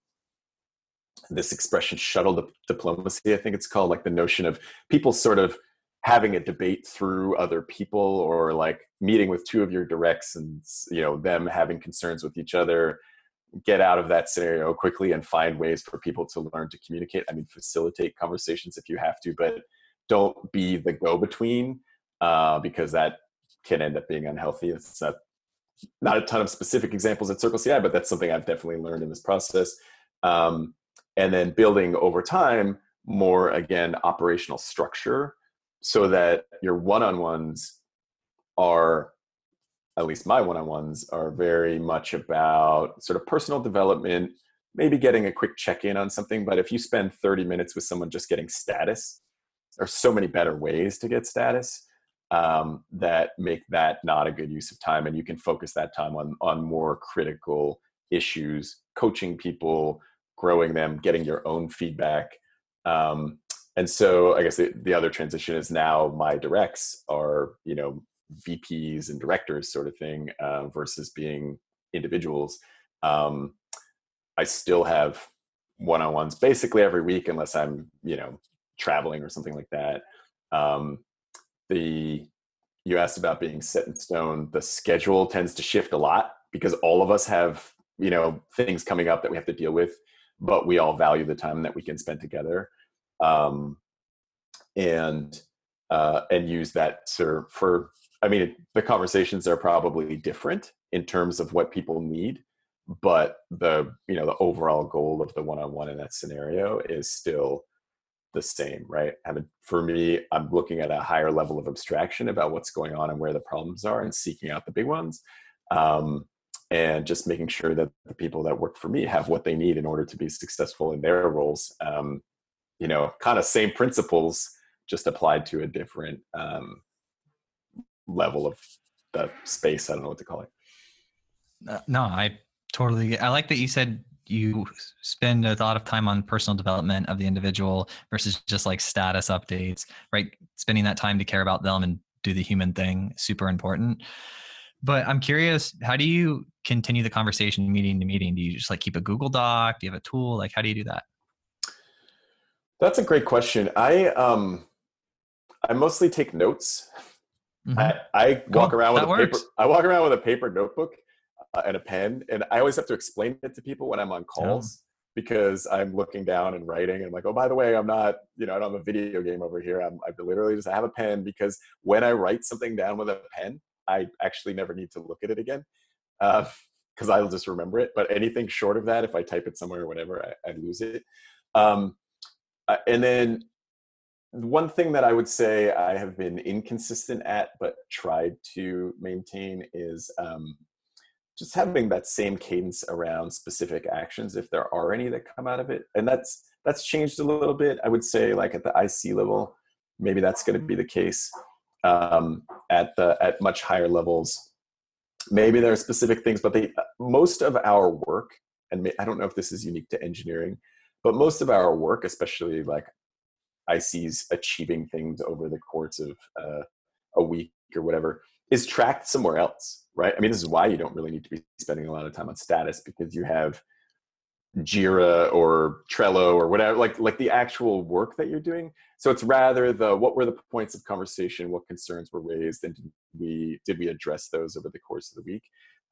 this expression shuttle diplomacy. I think it's called like the notion of people sort of having a debate through other people or like meeting with two of your directs and you know them having concerns with each other get out of that scenario quickly and find ways for people to learn to communicate. I mean facilitate conversations if you have to but don't be the go-between uh, because that can end up being unhealthy. It's not not a ton of specific examples at circle ci but that's something i've definitely learned in this process. Um, and then building over time more again operational structure so that your one-on-ones are at least my one-on-ones are very much about sort of personal development maybe getting a quick check-in on something but if you spend 30 minutes with someone just getting status there's so many better ways to get status um, that make that not a good use of time and you can focus that time on on more critical issues coaching people growing them getting your own feedback um, and so i guess the, the other transition is now my directs are you know vps and directors sort of thing uh, versus being individuals um, i still have one-on-ones basically every week unless i'm you know traveling or something like that. Um, the you asked about being set in stone. The schedule tends to shift a lot because all of us have you know things coming up that we have to deal with but we all value the time that we can spend together um, and uh, and use that for, for I mean the conversations are probably different in terms of what people need, but the you know the overall goal of the one-on-one in that scenario is still the same, right? I mean, for me, I'm looking at a higher level of abstraction about what's going on and where the problems are, and seeking out the big ones. Um, and just making sure that the people that work for me have what they need in order to be successful in their roles. Um, you know, kind of same principles, just applied to a different um, level of the space. I don't know what to call it. Uh, no, I totally. I like that you said you spend a lot of time on personal development of the individual versus just like status updates, right? Spending that time to care about them and do the human thing, super important. But I'm curious, how do you continue the conversation meeting to meeting? Do you just like keep a Google Doc? Do you have a tool? Like, how do you do that? That's a great question. I um, I mostly take notes. Mm-hmm. I, I walk cool. around with a works. paper. I walk around with a paper notebook uh, and a pen, and I always have to explain it to people when I'm on calls because I'm looking down and writing, and I'm like, oh, by the way, I'm not, you know, I don't have a video game over here. I'm, I literally just have a pen because when I write something down with a pen, I actually never need to look at it again because uh, I'll just remember it. But anything short of that, if I type it somewhere or whatever, I, I lose it. Um, uh, and then one thing that I would say I have been inconsistent at, but tried to maintain is um, just having that same cadence around specific actions, if there are any that come out of it. And that's that's changed a little bit. I would say, like at the IC level, maybe that's going to be the case. Um, at the at much higher levels, maybe there are specific things, but they most of our work, and I don't know if this is unique to engineering, but most of our work, especially like ICs achieving things over the course of uh, a week or whatever is tracked somewhere else, right? I mean, this is why you don't really need to be spending a lot of time on status because you have Jira or Trello or whatever, like like the actual work that you're doing. So it's rather the what were the points of conversation, what concerns were raised, and did we did we address those over the course of the week?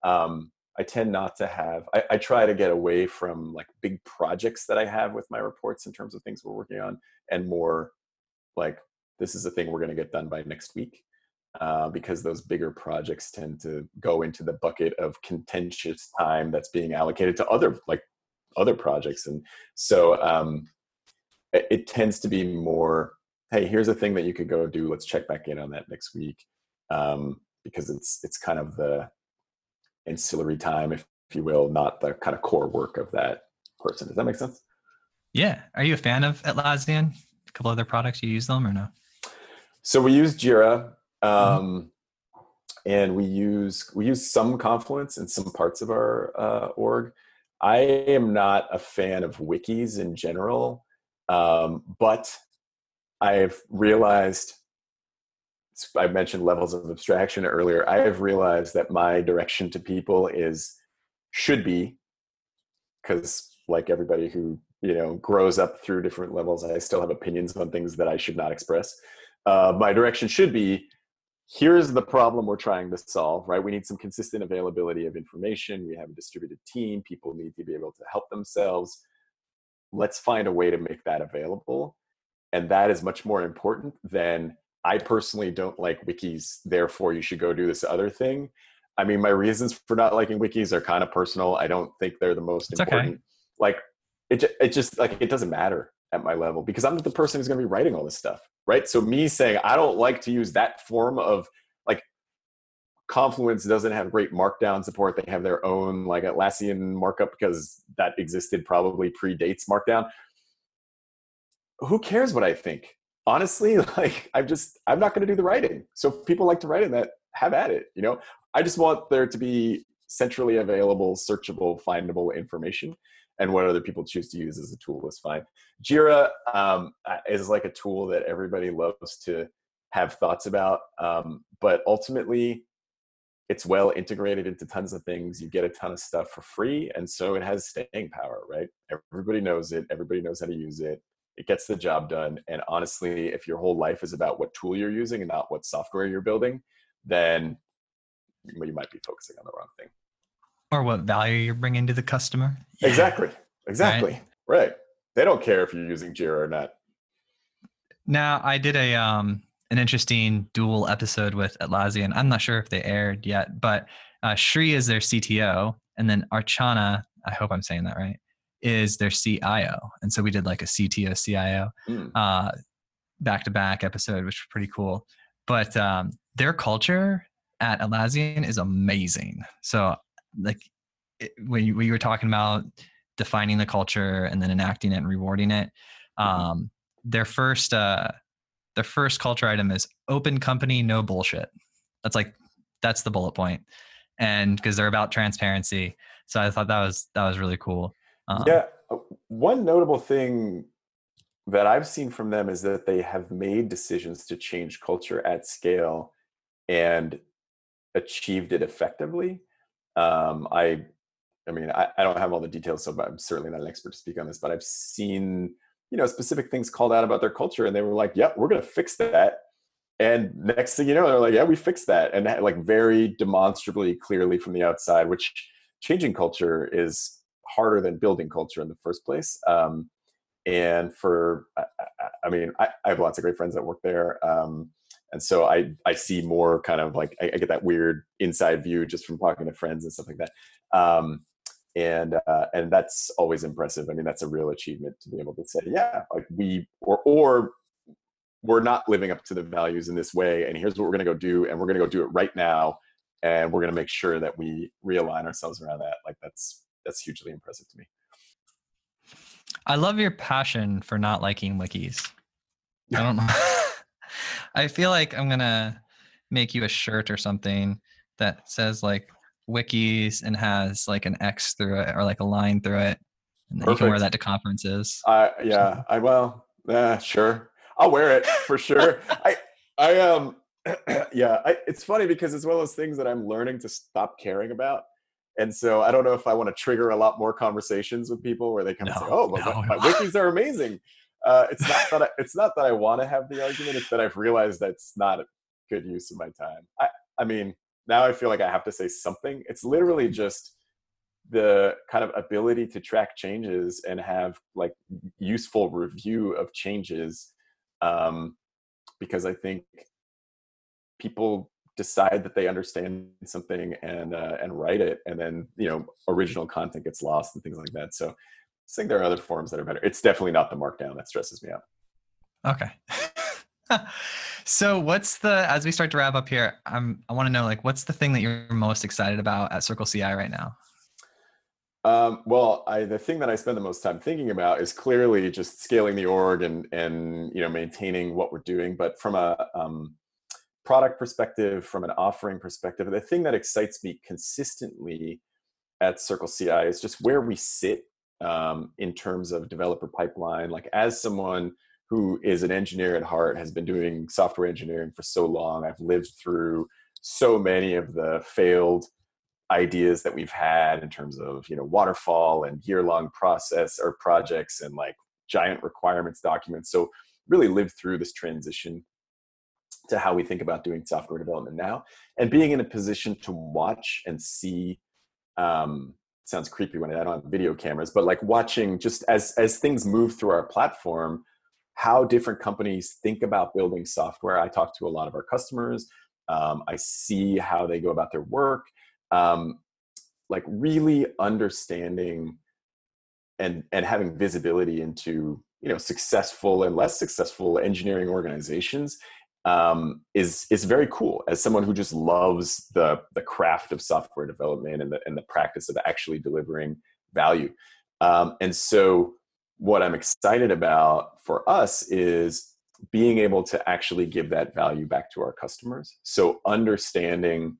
Um, I tend not to have. I, I, try to get away from like big projects that I have with my reports in terms of things we're working on, and more like this is a thing we're going to get done by next week, uh, because those bigger projects tend to go into the bucket of contentious time that's being allocated to other like other projects, and so um, it, it tends to be more. Hey, here's a thing that you could go do. Let's check back in on that next week, um, because it's it's kind of the ancillary time, if, if you will, not the kind of core work of that person. Does that make sense? Yeah. Are you a fan of Atlassian? A couple other products you use them or no? So we use Jira, mm-hmm. um, mm-hmm. and we use we use some Confluence in some parts of our uh, org. I am not a fan of wikis in general, um, but I've realized I mentioned levels of abstraction earlier. I have realized that my direction to people is should be because like everybody who you know grows up through different levels, I still have opinions on things that I should not express. Uh, my direction should be here's the problem we're trying to solve right? We need some consistent availability of information. We have a distributed team. People need to be able to help themselves. Let's find a way to make that available. And that is much more important than I personally don't like wikis, therefore you should go do this other thing. I mean, my reasons for not liking wikis are kind of personal. I don't think they're the most it's important. Okay. Like it, it just like it doesn't matter at my level because I'm the person who's going to be writing all this stuff, right? So me saying I don't like to use that form of like Confluence doesn't have great markdown support. They have their own like Atlassian markup because that existed probably predates markdown. Who cares what I think? Honestly, like I'm just I'm not going to do the writing. So people like to write in that, have at it. You know, I just want there to be centrally available, searchable, findable information, and what other people choose to use as a tool is fine. Jira um, is like a tool that everybody loves to have thoughts about, um, but ultimately. It's well integrated into tons of things. You get a ton of stuff for free, and so it has staying power, right? Everybody knows it. Everybody knows how to use it it gets the job done and honestly if your whole life is about what tool you're using and not what software you're building then you might be focusing on the wrong thing or what value you're bringing to the customer yeah. exactly exactly right. right they don't care if you're using jira or not now i did a um an interesting dual episode with Atlassian. I'm not sure if they aired yet, but uh, Sri is their CTO, and then Archana, I hope I'm saying that right, is their CIO. And so we did like a CTO CIO mm. uh, back-to-back episode, which was pretty cool. But um, their culture at Atlassian is amazing. So like it, when, you, when you were talking about defining the culture and then enacting it and rewarding it, mm-hmm. um, their first uh, their first culture item is open company, no bullshit. That's like that's the bullet point, and because they're about transparency. So I thought that was that was really cool. Um, yeah, uh, one notable thing that I've seen from them is that they have made decisions to change culture at scale and achieved it effectively. Um, I, I mean, I, I don't have all the details, so I'm certainly not an expert to speak on this, but I've seen, you know, specific things called out about their culture, and they were like, "Yep, we're going to fix that." And next thing you know, they're like, "Yeah, we fixed that," and that, like very demonstrably, clearly from the outside, which changing culture is harder than building culture in the first place. Um, and for, I, I mean, I, I, have lots of great friends that work there. Um, and so I, I see more kind of like, I, I, get that weird inside view just from talking to friends and stuff like that. Um, and, uh, and that's always impressive. I mean, that's a real achievement to be able to say, yeah, like we, or, or we're not living up to the values in this way. And here's what we're going to go do. And we're going to go do it right now. And we're going to make sure that we realign ourselves around that. Like that's, that's hugely impressive to me. I love your passion for not liking wikis. I don't know. I feel like I'm gonna make you a shirt or something that says like wikis and has like an X through it or like a line through it. And then Perfect. you can wear that to conferences. Uh, yeah, I well, yeah, sure. I'll wear it for sure. I I um yeah, I, it's funny because it's one of those things that I'm learning to stop caring about. And so I don't know if I want to trigger a lot more conversations with people where they come no, and say, "Oh, well, no. my, my wikis are amazing." Uh, it's not that I, it's not that I want to have the argument. It's that I've realized that's not a good use of my time. I, I mean, now I feel like I have to say something. It's literally mm. just the kind of ability to track changes and have like useful review of changes, um, because I think people decide that they understand something and uh, and write it, and then you know original content gets lost and things like that. So I think there are other forms that are better. It's definitely not the markdown that stresses me out. Okay. so what's the as we start to wrap up here, I'm I want to know like what's the thing that you're most excited about at Circle CI right now? Um, well, I, the thing that I spend the most time thinking about is clearly just scaling the org and and you know maintaining what we're doing. But from a um, product perspective, from an offering perspective, the thing that excites me consistently at Circle CI is just where we sit um, in terms of developer pipeline. Like as someone who is an engineer at heart, has been doing software engineering for so long, I've lived through so many of the failed ideas that we've had in terms of you know waterfall and year long process or projects and like giant requirements documents. So really lived through this transition to how we think about doing software development now and being in a position to watch and see um, sounds creepy when I don't have video cameras, but like watching just as as things move through our platform, how different companies think about building software. I talk to a lot of our customers. Um, I see how they go about their work. Um, like really understanding and and having visibility into you know successful and less successful engineering organizations um, is is very cool as someone who just loves the the craft of software development and the and the practice of actually delivering value. Um, and so, what I'm excited about for us is being able to actually give that value back to our customers. So understanding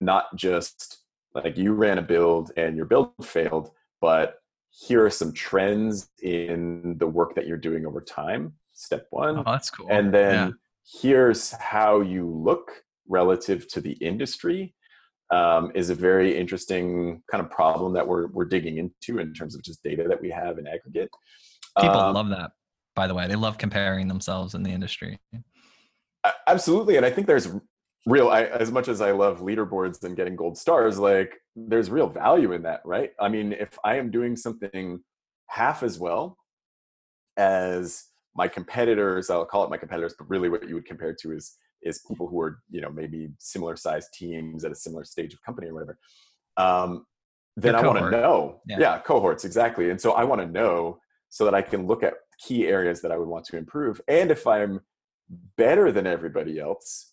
not just like you ran a build and your build failed, but here are some trends in the work that you're doing over time. Step one. Oh, that's cool. And then yeah here's how you look relative to the industry um, is a very interesting kind of problem that we're, we're digging into in terms of just data that we have in aggregate. People um, love that, by the way. They love comparing themselves in the industry. Absolutely. And I think there's real, I, as much as I love leaderboards and getting gold stars, like there's real value in that, right? I mean, if I am doing something half as well as my competitors i'll call it my competitors but really what you would compare to is is people who are you know maybe similar sized teams at a similar stage of company or whatever. Um, then i want to know yeah. yeah cohorts exactly. And so i want to know so that i can look at key areas that i would want to improve. And if i'm better than everybody else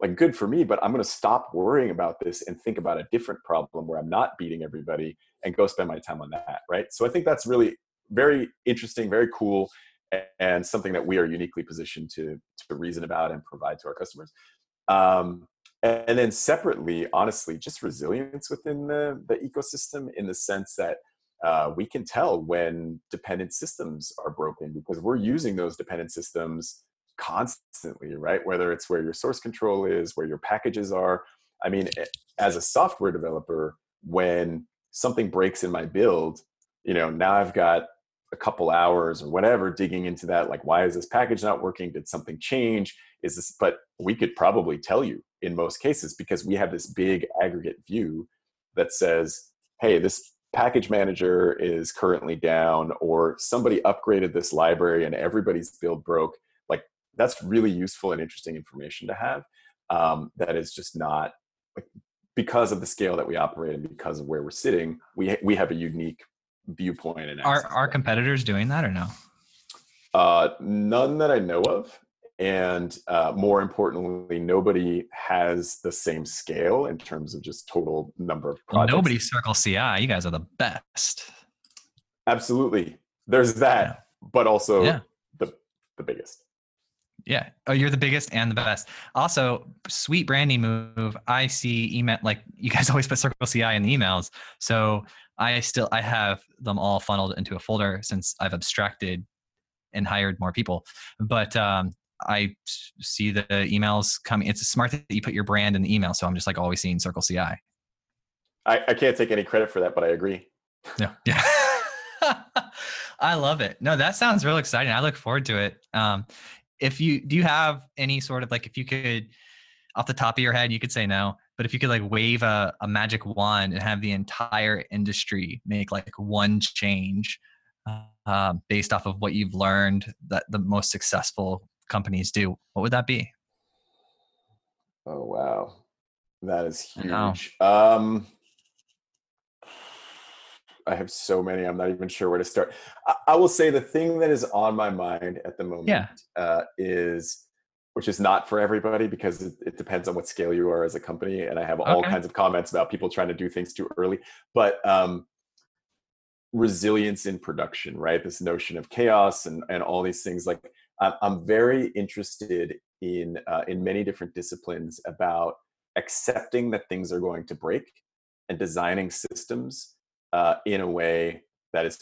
like good for me but i'm going to stop worrying about this and think about a different problem where i'm not beating everybody and go spend my time on that right? So i think that's really very interesting very cool and something that we are uniquely positioned to to reason about and provide to our customers. Um, and then separately, honestly, just resilience within the, the ecosystem in the sense that uh, we can tell when dependent systems are broken because we're using those dependent systems constantly, right? Whether it's where your source control is, where your packages are. I mean, as a software developer, when something breaks in my build, you know, now I've got a couple hours or whatever digging into that like why is this package not working? Did something change? Is this but we could probably tell you in most cases because we have this big aggregate view that says hey this package manager is currently down or somebody upgraded this library and everybody's build broke. Like that's really useful and interesting information to have um, that is just not like because of the scale that we operate and because of where we're sitting we we have a unique viewpoint and are our competitors doing that or no uh, none that i know of and uh, more importantly nobody has the same scale in terms of just total number of projects nobody circle ci you guys are the best absolutely there's that yeah. but also yeah. the the biggest yeah. Oh, you're the biggest and the best. Also, sweet branding move. I see email like you guys always put Circle CI in the emails. So I still I have them all funneled into a folder since I've abstracted and hired more people. But um, I see the emails coming. It's smart that you put your brand in the email. So I'm just like always seeing Circle CI. I, I can't take any credit for that, but I agree. Yeah. Yeah. I love it. No, that sounds real exciting. I look forward to it. Um, if you do you have any sort of like if you could off the top of your head you could say no but if you could like wave a, a magic wand and have the entire industry make like one change uh, based off of what you've learned that the most successful companies do what would that be oh wow that is huge um I have so many. I'm not even sure where to start. I, I will say the thing that is on my mind at the moment yeah. uh, is, which is not for everybody because it, it, depends on what scale you are as a company. And I have all okay. kinds of comments about people trying to do things too early. But um, resilience in production, right? This notion of chaos and, and all these things. Like I'm very interested in uh, in many different disciplines about accepting that things are going to break and designing systems uh, in a way that is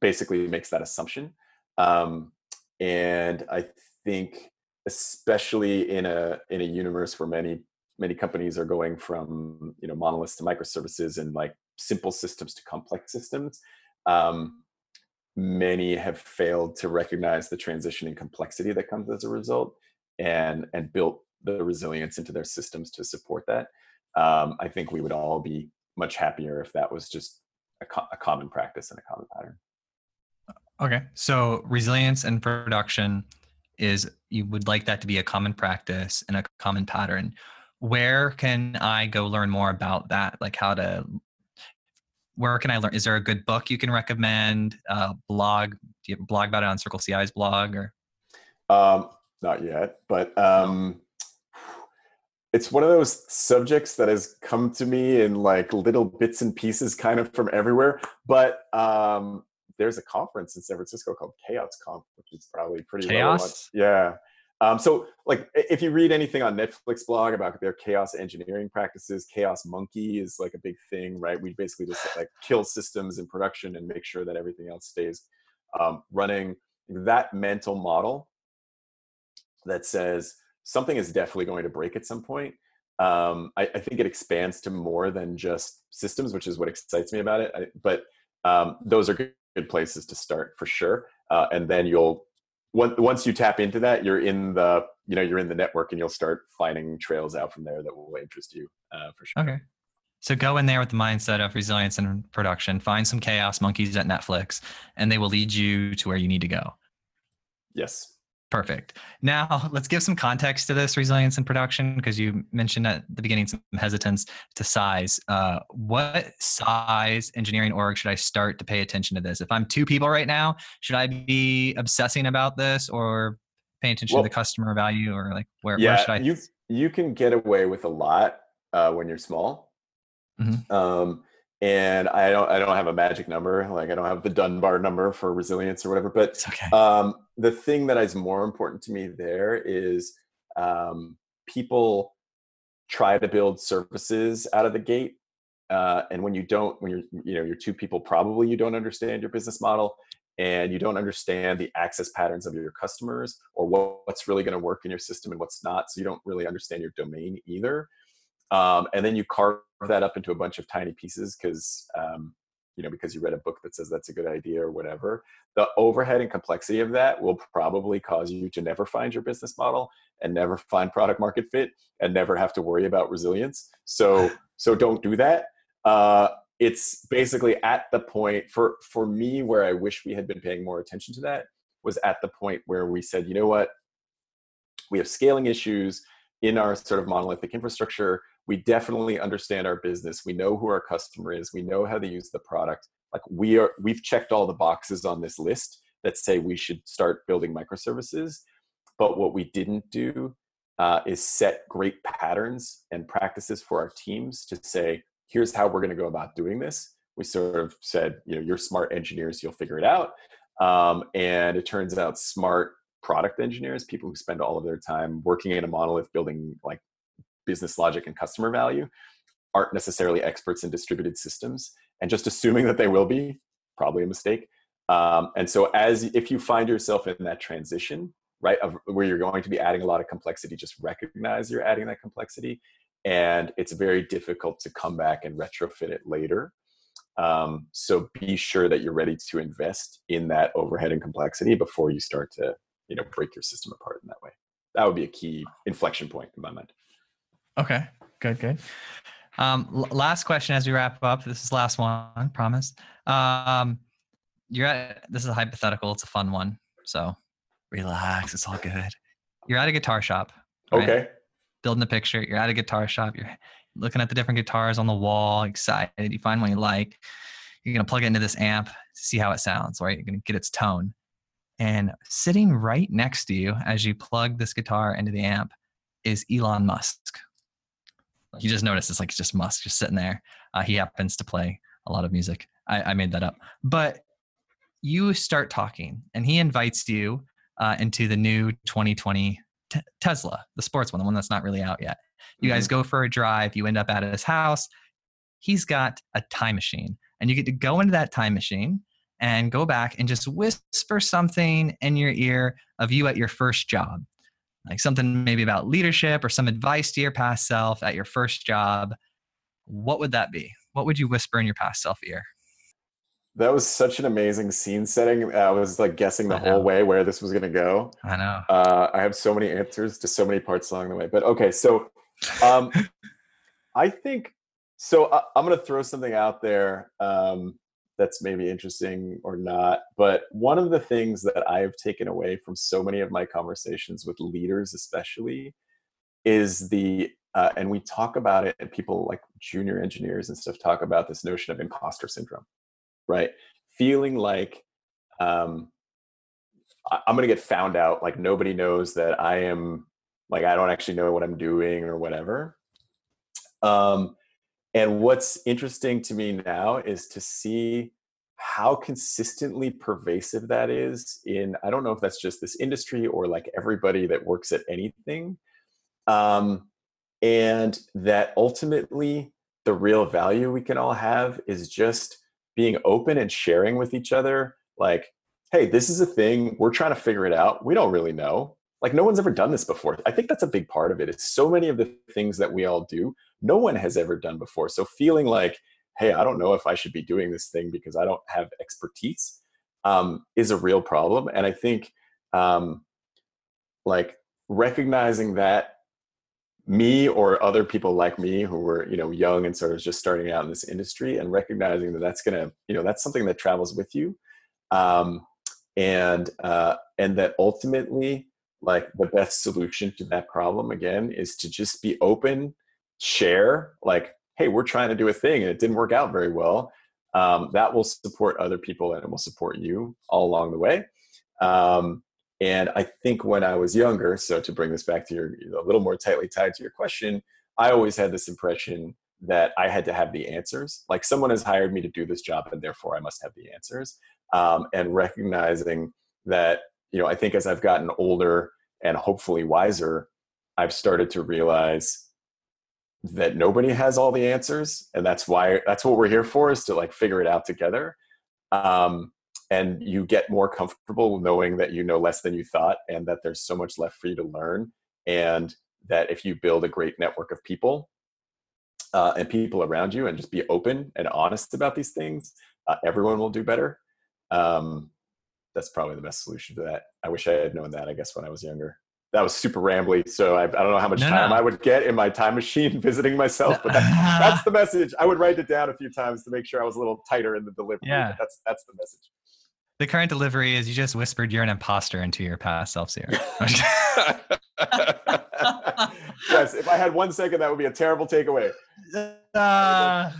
basically makes that assumption. Um, and I think, especially in a in a universe where many many companies are going from you know monoliths to microservices and like simple systems to complex systems, um, many have failed to recognize the transition and complexity that comes as a result, and and built the resilience into their systems to support that. Um, I think we would all be much happier if that was just a, co- a common practice and a common pattern. Okay. So resilience and production is you would like that to be a common practice and a common pattern. Where can I go learn more about that? Like how to where can I learn? Is there a good book you can recommend? Uh, blog? Do you have a blog about it on Circle CI's blog or? Um, not yet, but um, it's one of those subjects that has come to me in like little bits and pieces kind of from everywhere but um there's a conference in san francisco called chaos conf which is probably pretty chaos yeah um, so like if you read anything on netflix blog about their chaos engineering practices chaos monkey is like a big thing right we basically just like kill systems in production and make sure that everything else stays um, running that mental model that says something is definitely going to break at some point. Um, I, I, think it expands to more than just systems, which is what excites me about it. I, but um, those are good, places to start for sure. Uh, and then you'll once you tap into that, you're in the you know you're in the network, and you'll start finding trails out from there that will interest you uh, for sure. Okay. So go in there with the mindset of resilience and production. Find some chaos monkeys at Netflix, and they will lead you to where you need to go. Yes. Perfect. Now, let's give some context to this resilience in production because you mentioned at the beginning some hesitance to size. Uh, what size engineering org should I start to pay attention to this? If I'm two people right now, should I be obsessing about this or paying attention well, to the customer value or like where, yeah, where should I? You, you can get away with a lot uh, when you're small. Mm-hmm. Um, and I don't I don't have a magic number like I don't have the Dunbar number for resilience or whatever but okay. um, the thing that is more important to me there is um, people try to build services out of the gate uh, and when you don't when you're you know you're two people probably you don't understand your business model and you don't understand the access patterns of your customers or what, what's really going to work in your system and what's not so you don't really understand your domain either um, and then you carve that up into a bunch of tiny pieces because um, you know because you read a book that says that's a good idea or whatever the overhead and complexity of that will probably cause you to never find your business model and never find product market fit and never have to worry about resilience. So so don't do that. Uh, it's basically at the point for for me where i wish we had been paying more attention to that was at the point where we said you know what? We have scaling issues in our sort of monolithic infrastructure we definitely understand our business. We know who our customer is. We know how to use the product. Like we are we've checked all the boxes on this list that say we should start building microservices but what we didn't do uh, is set great patterns and practices for our teams to say here's how we're going to go about doing this. We sort of said you know you're smart engineers you'll figure it out. Um, and it turns out smart product engineers people who spend all of their time working in a monolith building like business logic and customer value aren't necessarily experts in distributed systems. And just assuming that they will be probably a mistake. Um, and so as if you find yourself in that transition right of where you're going to be adding a lot of complexity just recognize you're adding that complexity. And it's very difficult to come back and retrofit it later. Um, so be sure that you're ready to invest in that overhead and complexity before you start to you know break your system apart in that way. That would be a key inflection point in my mind okay good good um, l- last question as we wrap up this is last one promise um, you're at this is a hypothetical it's a fun one so relax it's all good you're at a guitar shop right? okay building a picture. You're at a guitar shop. You're looking at the different guitars on the wall, excited. You find one you like. You're gonna plug it into this amp, see how it sounds. Right? You're gonna get its tone. And sitting right next to you as you plug this guitar into the amp is Elon Musk. You just notice it's like just Musk just sitting there. Uh, he happens to play a lot of music. I, I made that up. But you start talking, and he invites you uh, into the new 2020 T- Tesla, the sports one, the one that's not really out yet. You mm-hmm. guys go for a drive, you end up at his house. He's got a time machine, and you get to go into that time machine and go back and just whisper something in your ear of you at your first job. Like something maybe about leadership or some advice to your past self at your first job. What would that be? What would you whisper in your past self ear? That was such an amazing scene setting. I was like guessing the whole way where this was going to go. I know. Uh, I have so many answers to so many parts along the way. But okay, so um, I think so. I, am going to throw something out there um, that's maybe interesting or not. But one of the things that I have taken away from so many of my conversations with leaders, especially, is the uh, and we talk about it, and people like junior engineers and stuff talk about this notion of imposter syndrome right? Feeling like um, I'm going to get found out, like nobody knows that I am, like I don't actually know what I'm doing or whatever. Um, and what's interesting to me now is to see how consistently pervasive that is in i don't know if that's just this industry or like everybody that works at anything um, and that ultimately the real value we can all have is just being open and sharing with each other like hey this is a thing. We're trying to figure it out. We don't really know like no one's ever done this before i think that's a big part of it. it is so many of the things that we all do no one has ever done before so feeling like hey i don't know if i should be doing this thing because i don't have expertise um, is a real problem and i think um, like recognizing that me or other people like me who were you know young and sort of just starting out in this industry and recognizing that that's gonna you know that's something that travels with you um, and uh, and that ultimately like the best solution to that problem again is to just be open share like hey we're trying to do a thing and it didn't work out very well um, that will support other people and it will support you all along the way um, and I think when I was younger, so to bring this back to your a little more tightly tied to your question, I always had this impression that I had to have the answers. Like someone has hired me to do this job, and therefore I must have the answers. Um, and recognizing that, you know, I think as I've gotten older and hopefully wiser, I've started to realize that nobody has all the answers, and that's why that's what we're here for is to like figure it out together. Um, and you get more comfortable knowing that you know less than you thought and that there's so much left for you to learn and that if you build a great network of people uh, and people around you and just be open and honest about these things, uh, everyone will do better. Um, that's probably the best solution to that. I wish I had known that, I guess, when I was younger. That was super rambly. So I, I don't know how much no, time no. I would get in my time machine visiting myself, but that, that's the message. I would write it down a few times to make sure I was a little tighter in the delivery. Yeah. That's, that's the message. The current delivery is you just whispered you're an imposter into your past self here. yes, if I had one second, that would be a terrible takeaway. Uh,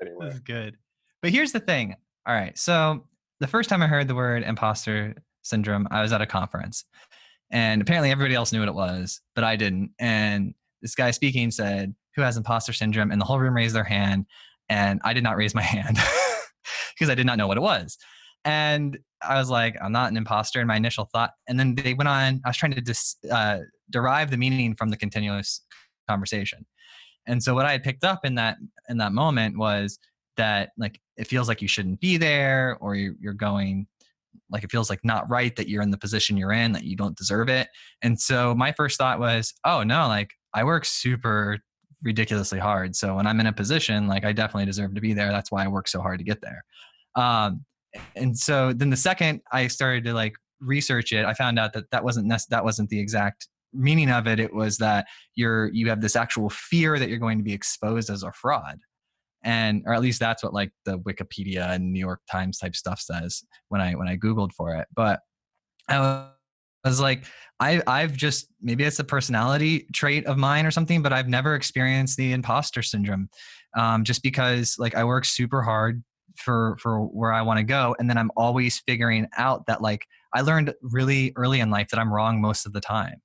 anyway, this is good. But here's the thing. All right, so the first time I heard the word imposter syndrome, I was at a conference, and apparently everybody else knew what it was, but I didn't. And this guy speaking said, "Who has imposter syndrome?" And the whole room raised their hand, and I did not raise my hand because I did not know what it was. And I was like, I'm not an imposter in my initial thought. And then they went on, I was trying to dis, uh, derive the meaning from the continuous conversation. And so what I had picked up in that in that moment was that like it feels like you shouldn't be there or you're, going like it feels like not right that you're in the position you're in that you don't deserve it. And so my first thought was oh no like i work super ridiculously hard so when i'm in a position like i definitely deserve to be there that's why i work so hard to get there. Um, and so then the second i started to like research it i found out that that wasn't nec- that wasn't the exact meaning of it it was that you're you have this actual fear that you're going to be exposed as a fraud and or at least that's what like the wikipedia and new york times type stuff says when i when i googled for it. But i was like i i've just maybe it's a personality trait of mine or something but i've never experienced the imposter syndrome um, just because like i work super hard for for where i want to go and then i'm always figuring out that like i learned really early in life that i'm wrong most of the time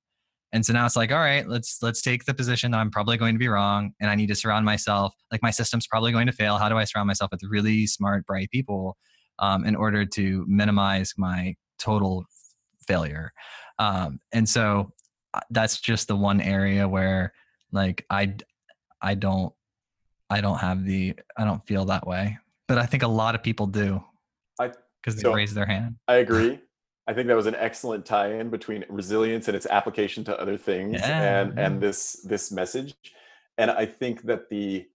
and so now it's like, all right, let's let's take the position that I'm probably going to be wrong and I need to surround myself like my system's probably going to fail. How do I surround myself with really smart, bright people um, in order to minimize my total failure? Um, and so uh, that's just the one area where like I I don't I don't have the I don't feel that way. But I think a lot of people do. I because they so raise their hand. I agree. I think that was an excellent tie-in between resilience and its application to other things yeah. and and this this message. And I think that the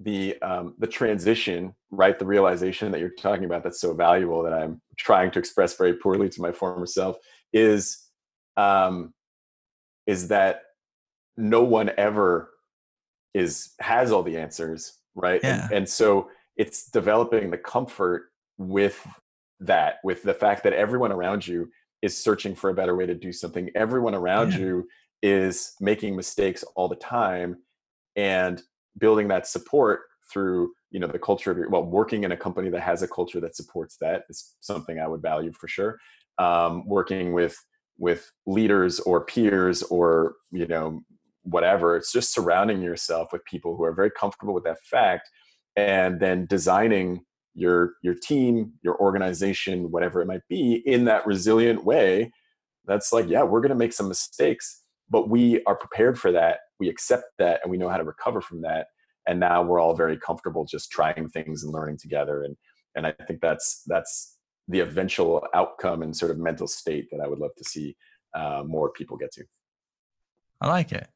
the um, the transition, right, the realization that you're talking about that's so valuable that I'm trying to express very poorly to my former self is um, is that no one ever is has all the answers, right? Yeah. And, and so it's developing the comfort with that with the fact that everyone around you is searching for a better way to do something everyone around yeah. you is making mistakes all the time and building that support through you know the culture of your well working in a company that has a culture that supports that is something i would value for sure um, working with with leaders or peers or you know whatever it's just surrounding yourself with people who are very comfortable with that fact and then designing your your team your organization whatever it might be in that resilient way that's like yeah we're going to make some mistakes but we are prepared for that. We accept that and we know how to recover from that. And now we're all very comfortable just trying things and learning together. And and i think that's that's the eventual outcome and sort of mental state that i would love to see uh, more people get to. I like it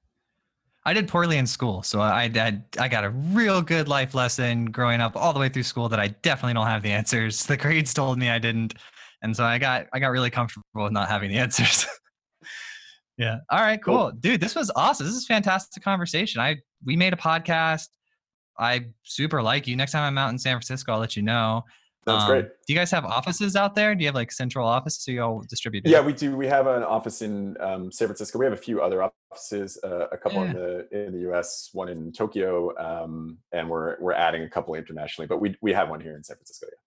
I did poorly in school, so I had I got a real good life lesson growing up all the way through school that I definitely don't have the answers. The grades told me I didn't, and so I got I got really comfortable with not having the answers. yeah. All right. Cool. cool, dude. This was awesome. This is fantastic conversation. I we made a podcast. I super like you. Next time I'm out in San Francisco, I'll let you know. That's um, great. Do you guys have offices out there? Do you have like central offices or you all distributed? Yeah, we do. We have an office in um, San Francisco. We have a few other offices, uh, a couple yeah. in the in the U.S., one in Tokyo, um, and we're we're adding a couple internationally. But we we have one here in San Francisco. Yeah.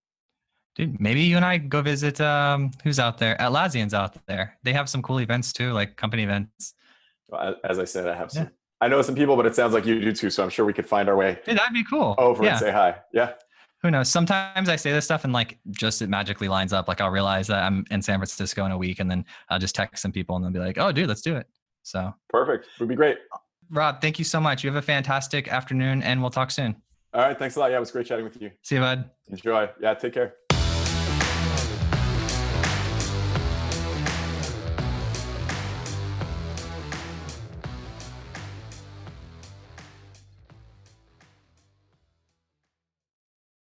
Dude, maybe you and I go visit. Um, who's out there? Atlassian's out there. They have some cool events too, like company events. Well, as I said, I have some. Yeah. I know some people, but it sounds like you do too. So I'm sure we could find our way. Dude, that'd be cool. Over yeah. and say hi. Yeah who knows? Sometimes I say this stuff and like just it magically lines up. Like I'll realize that I'm in San Francisco in a week and then I'll just text some people and they'll be like, oh, dude, let's do it. So perfect. It would be great. Rob, thank you so much. You have a fantastic afternoon and we'll talk soon. All right. Thanks a lot. Yeah, it was great chatting with you. See you, bud. Enjoy. Yeah, take care.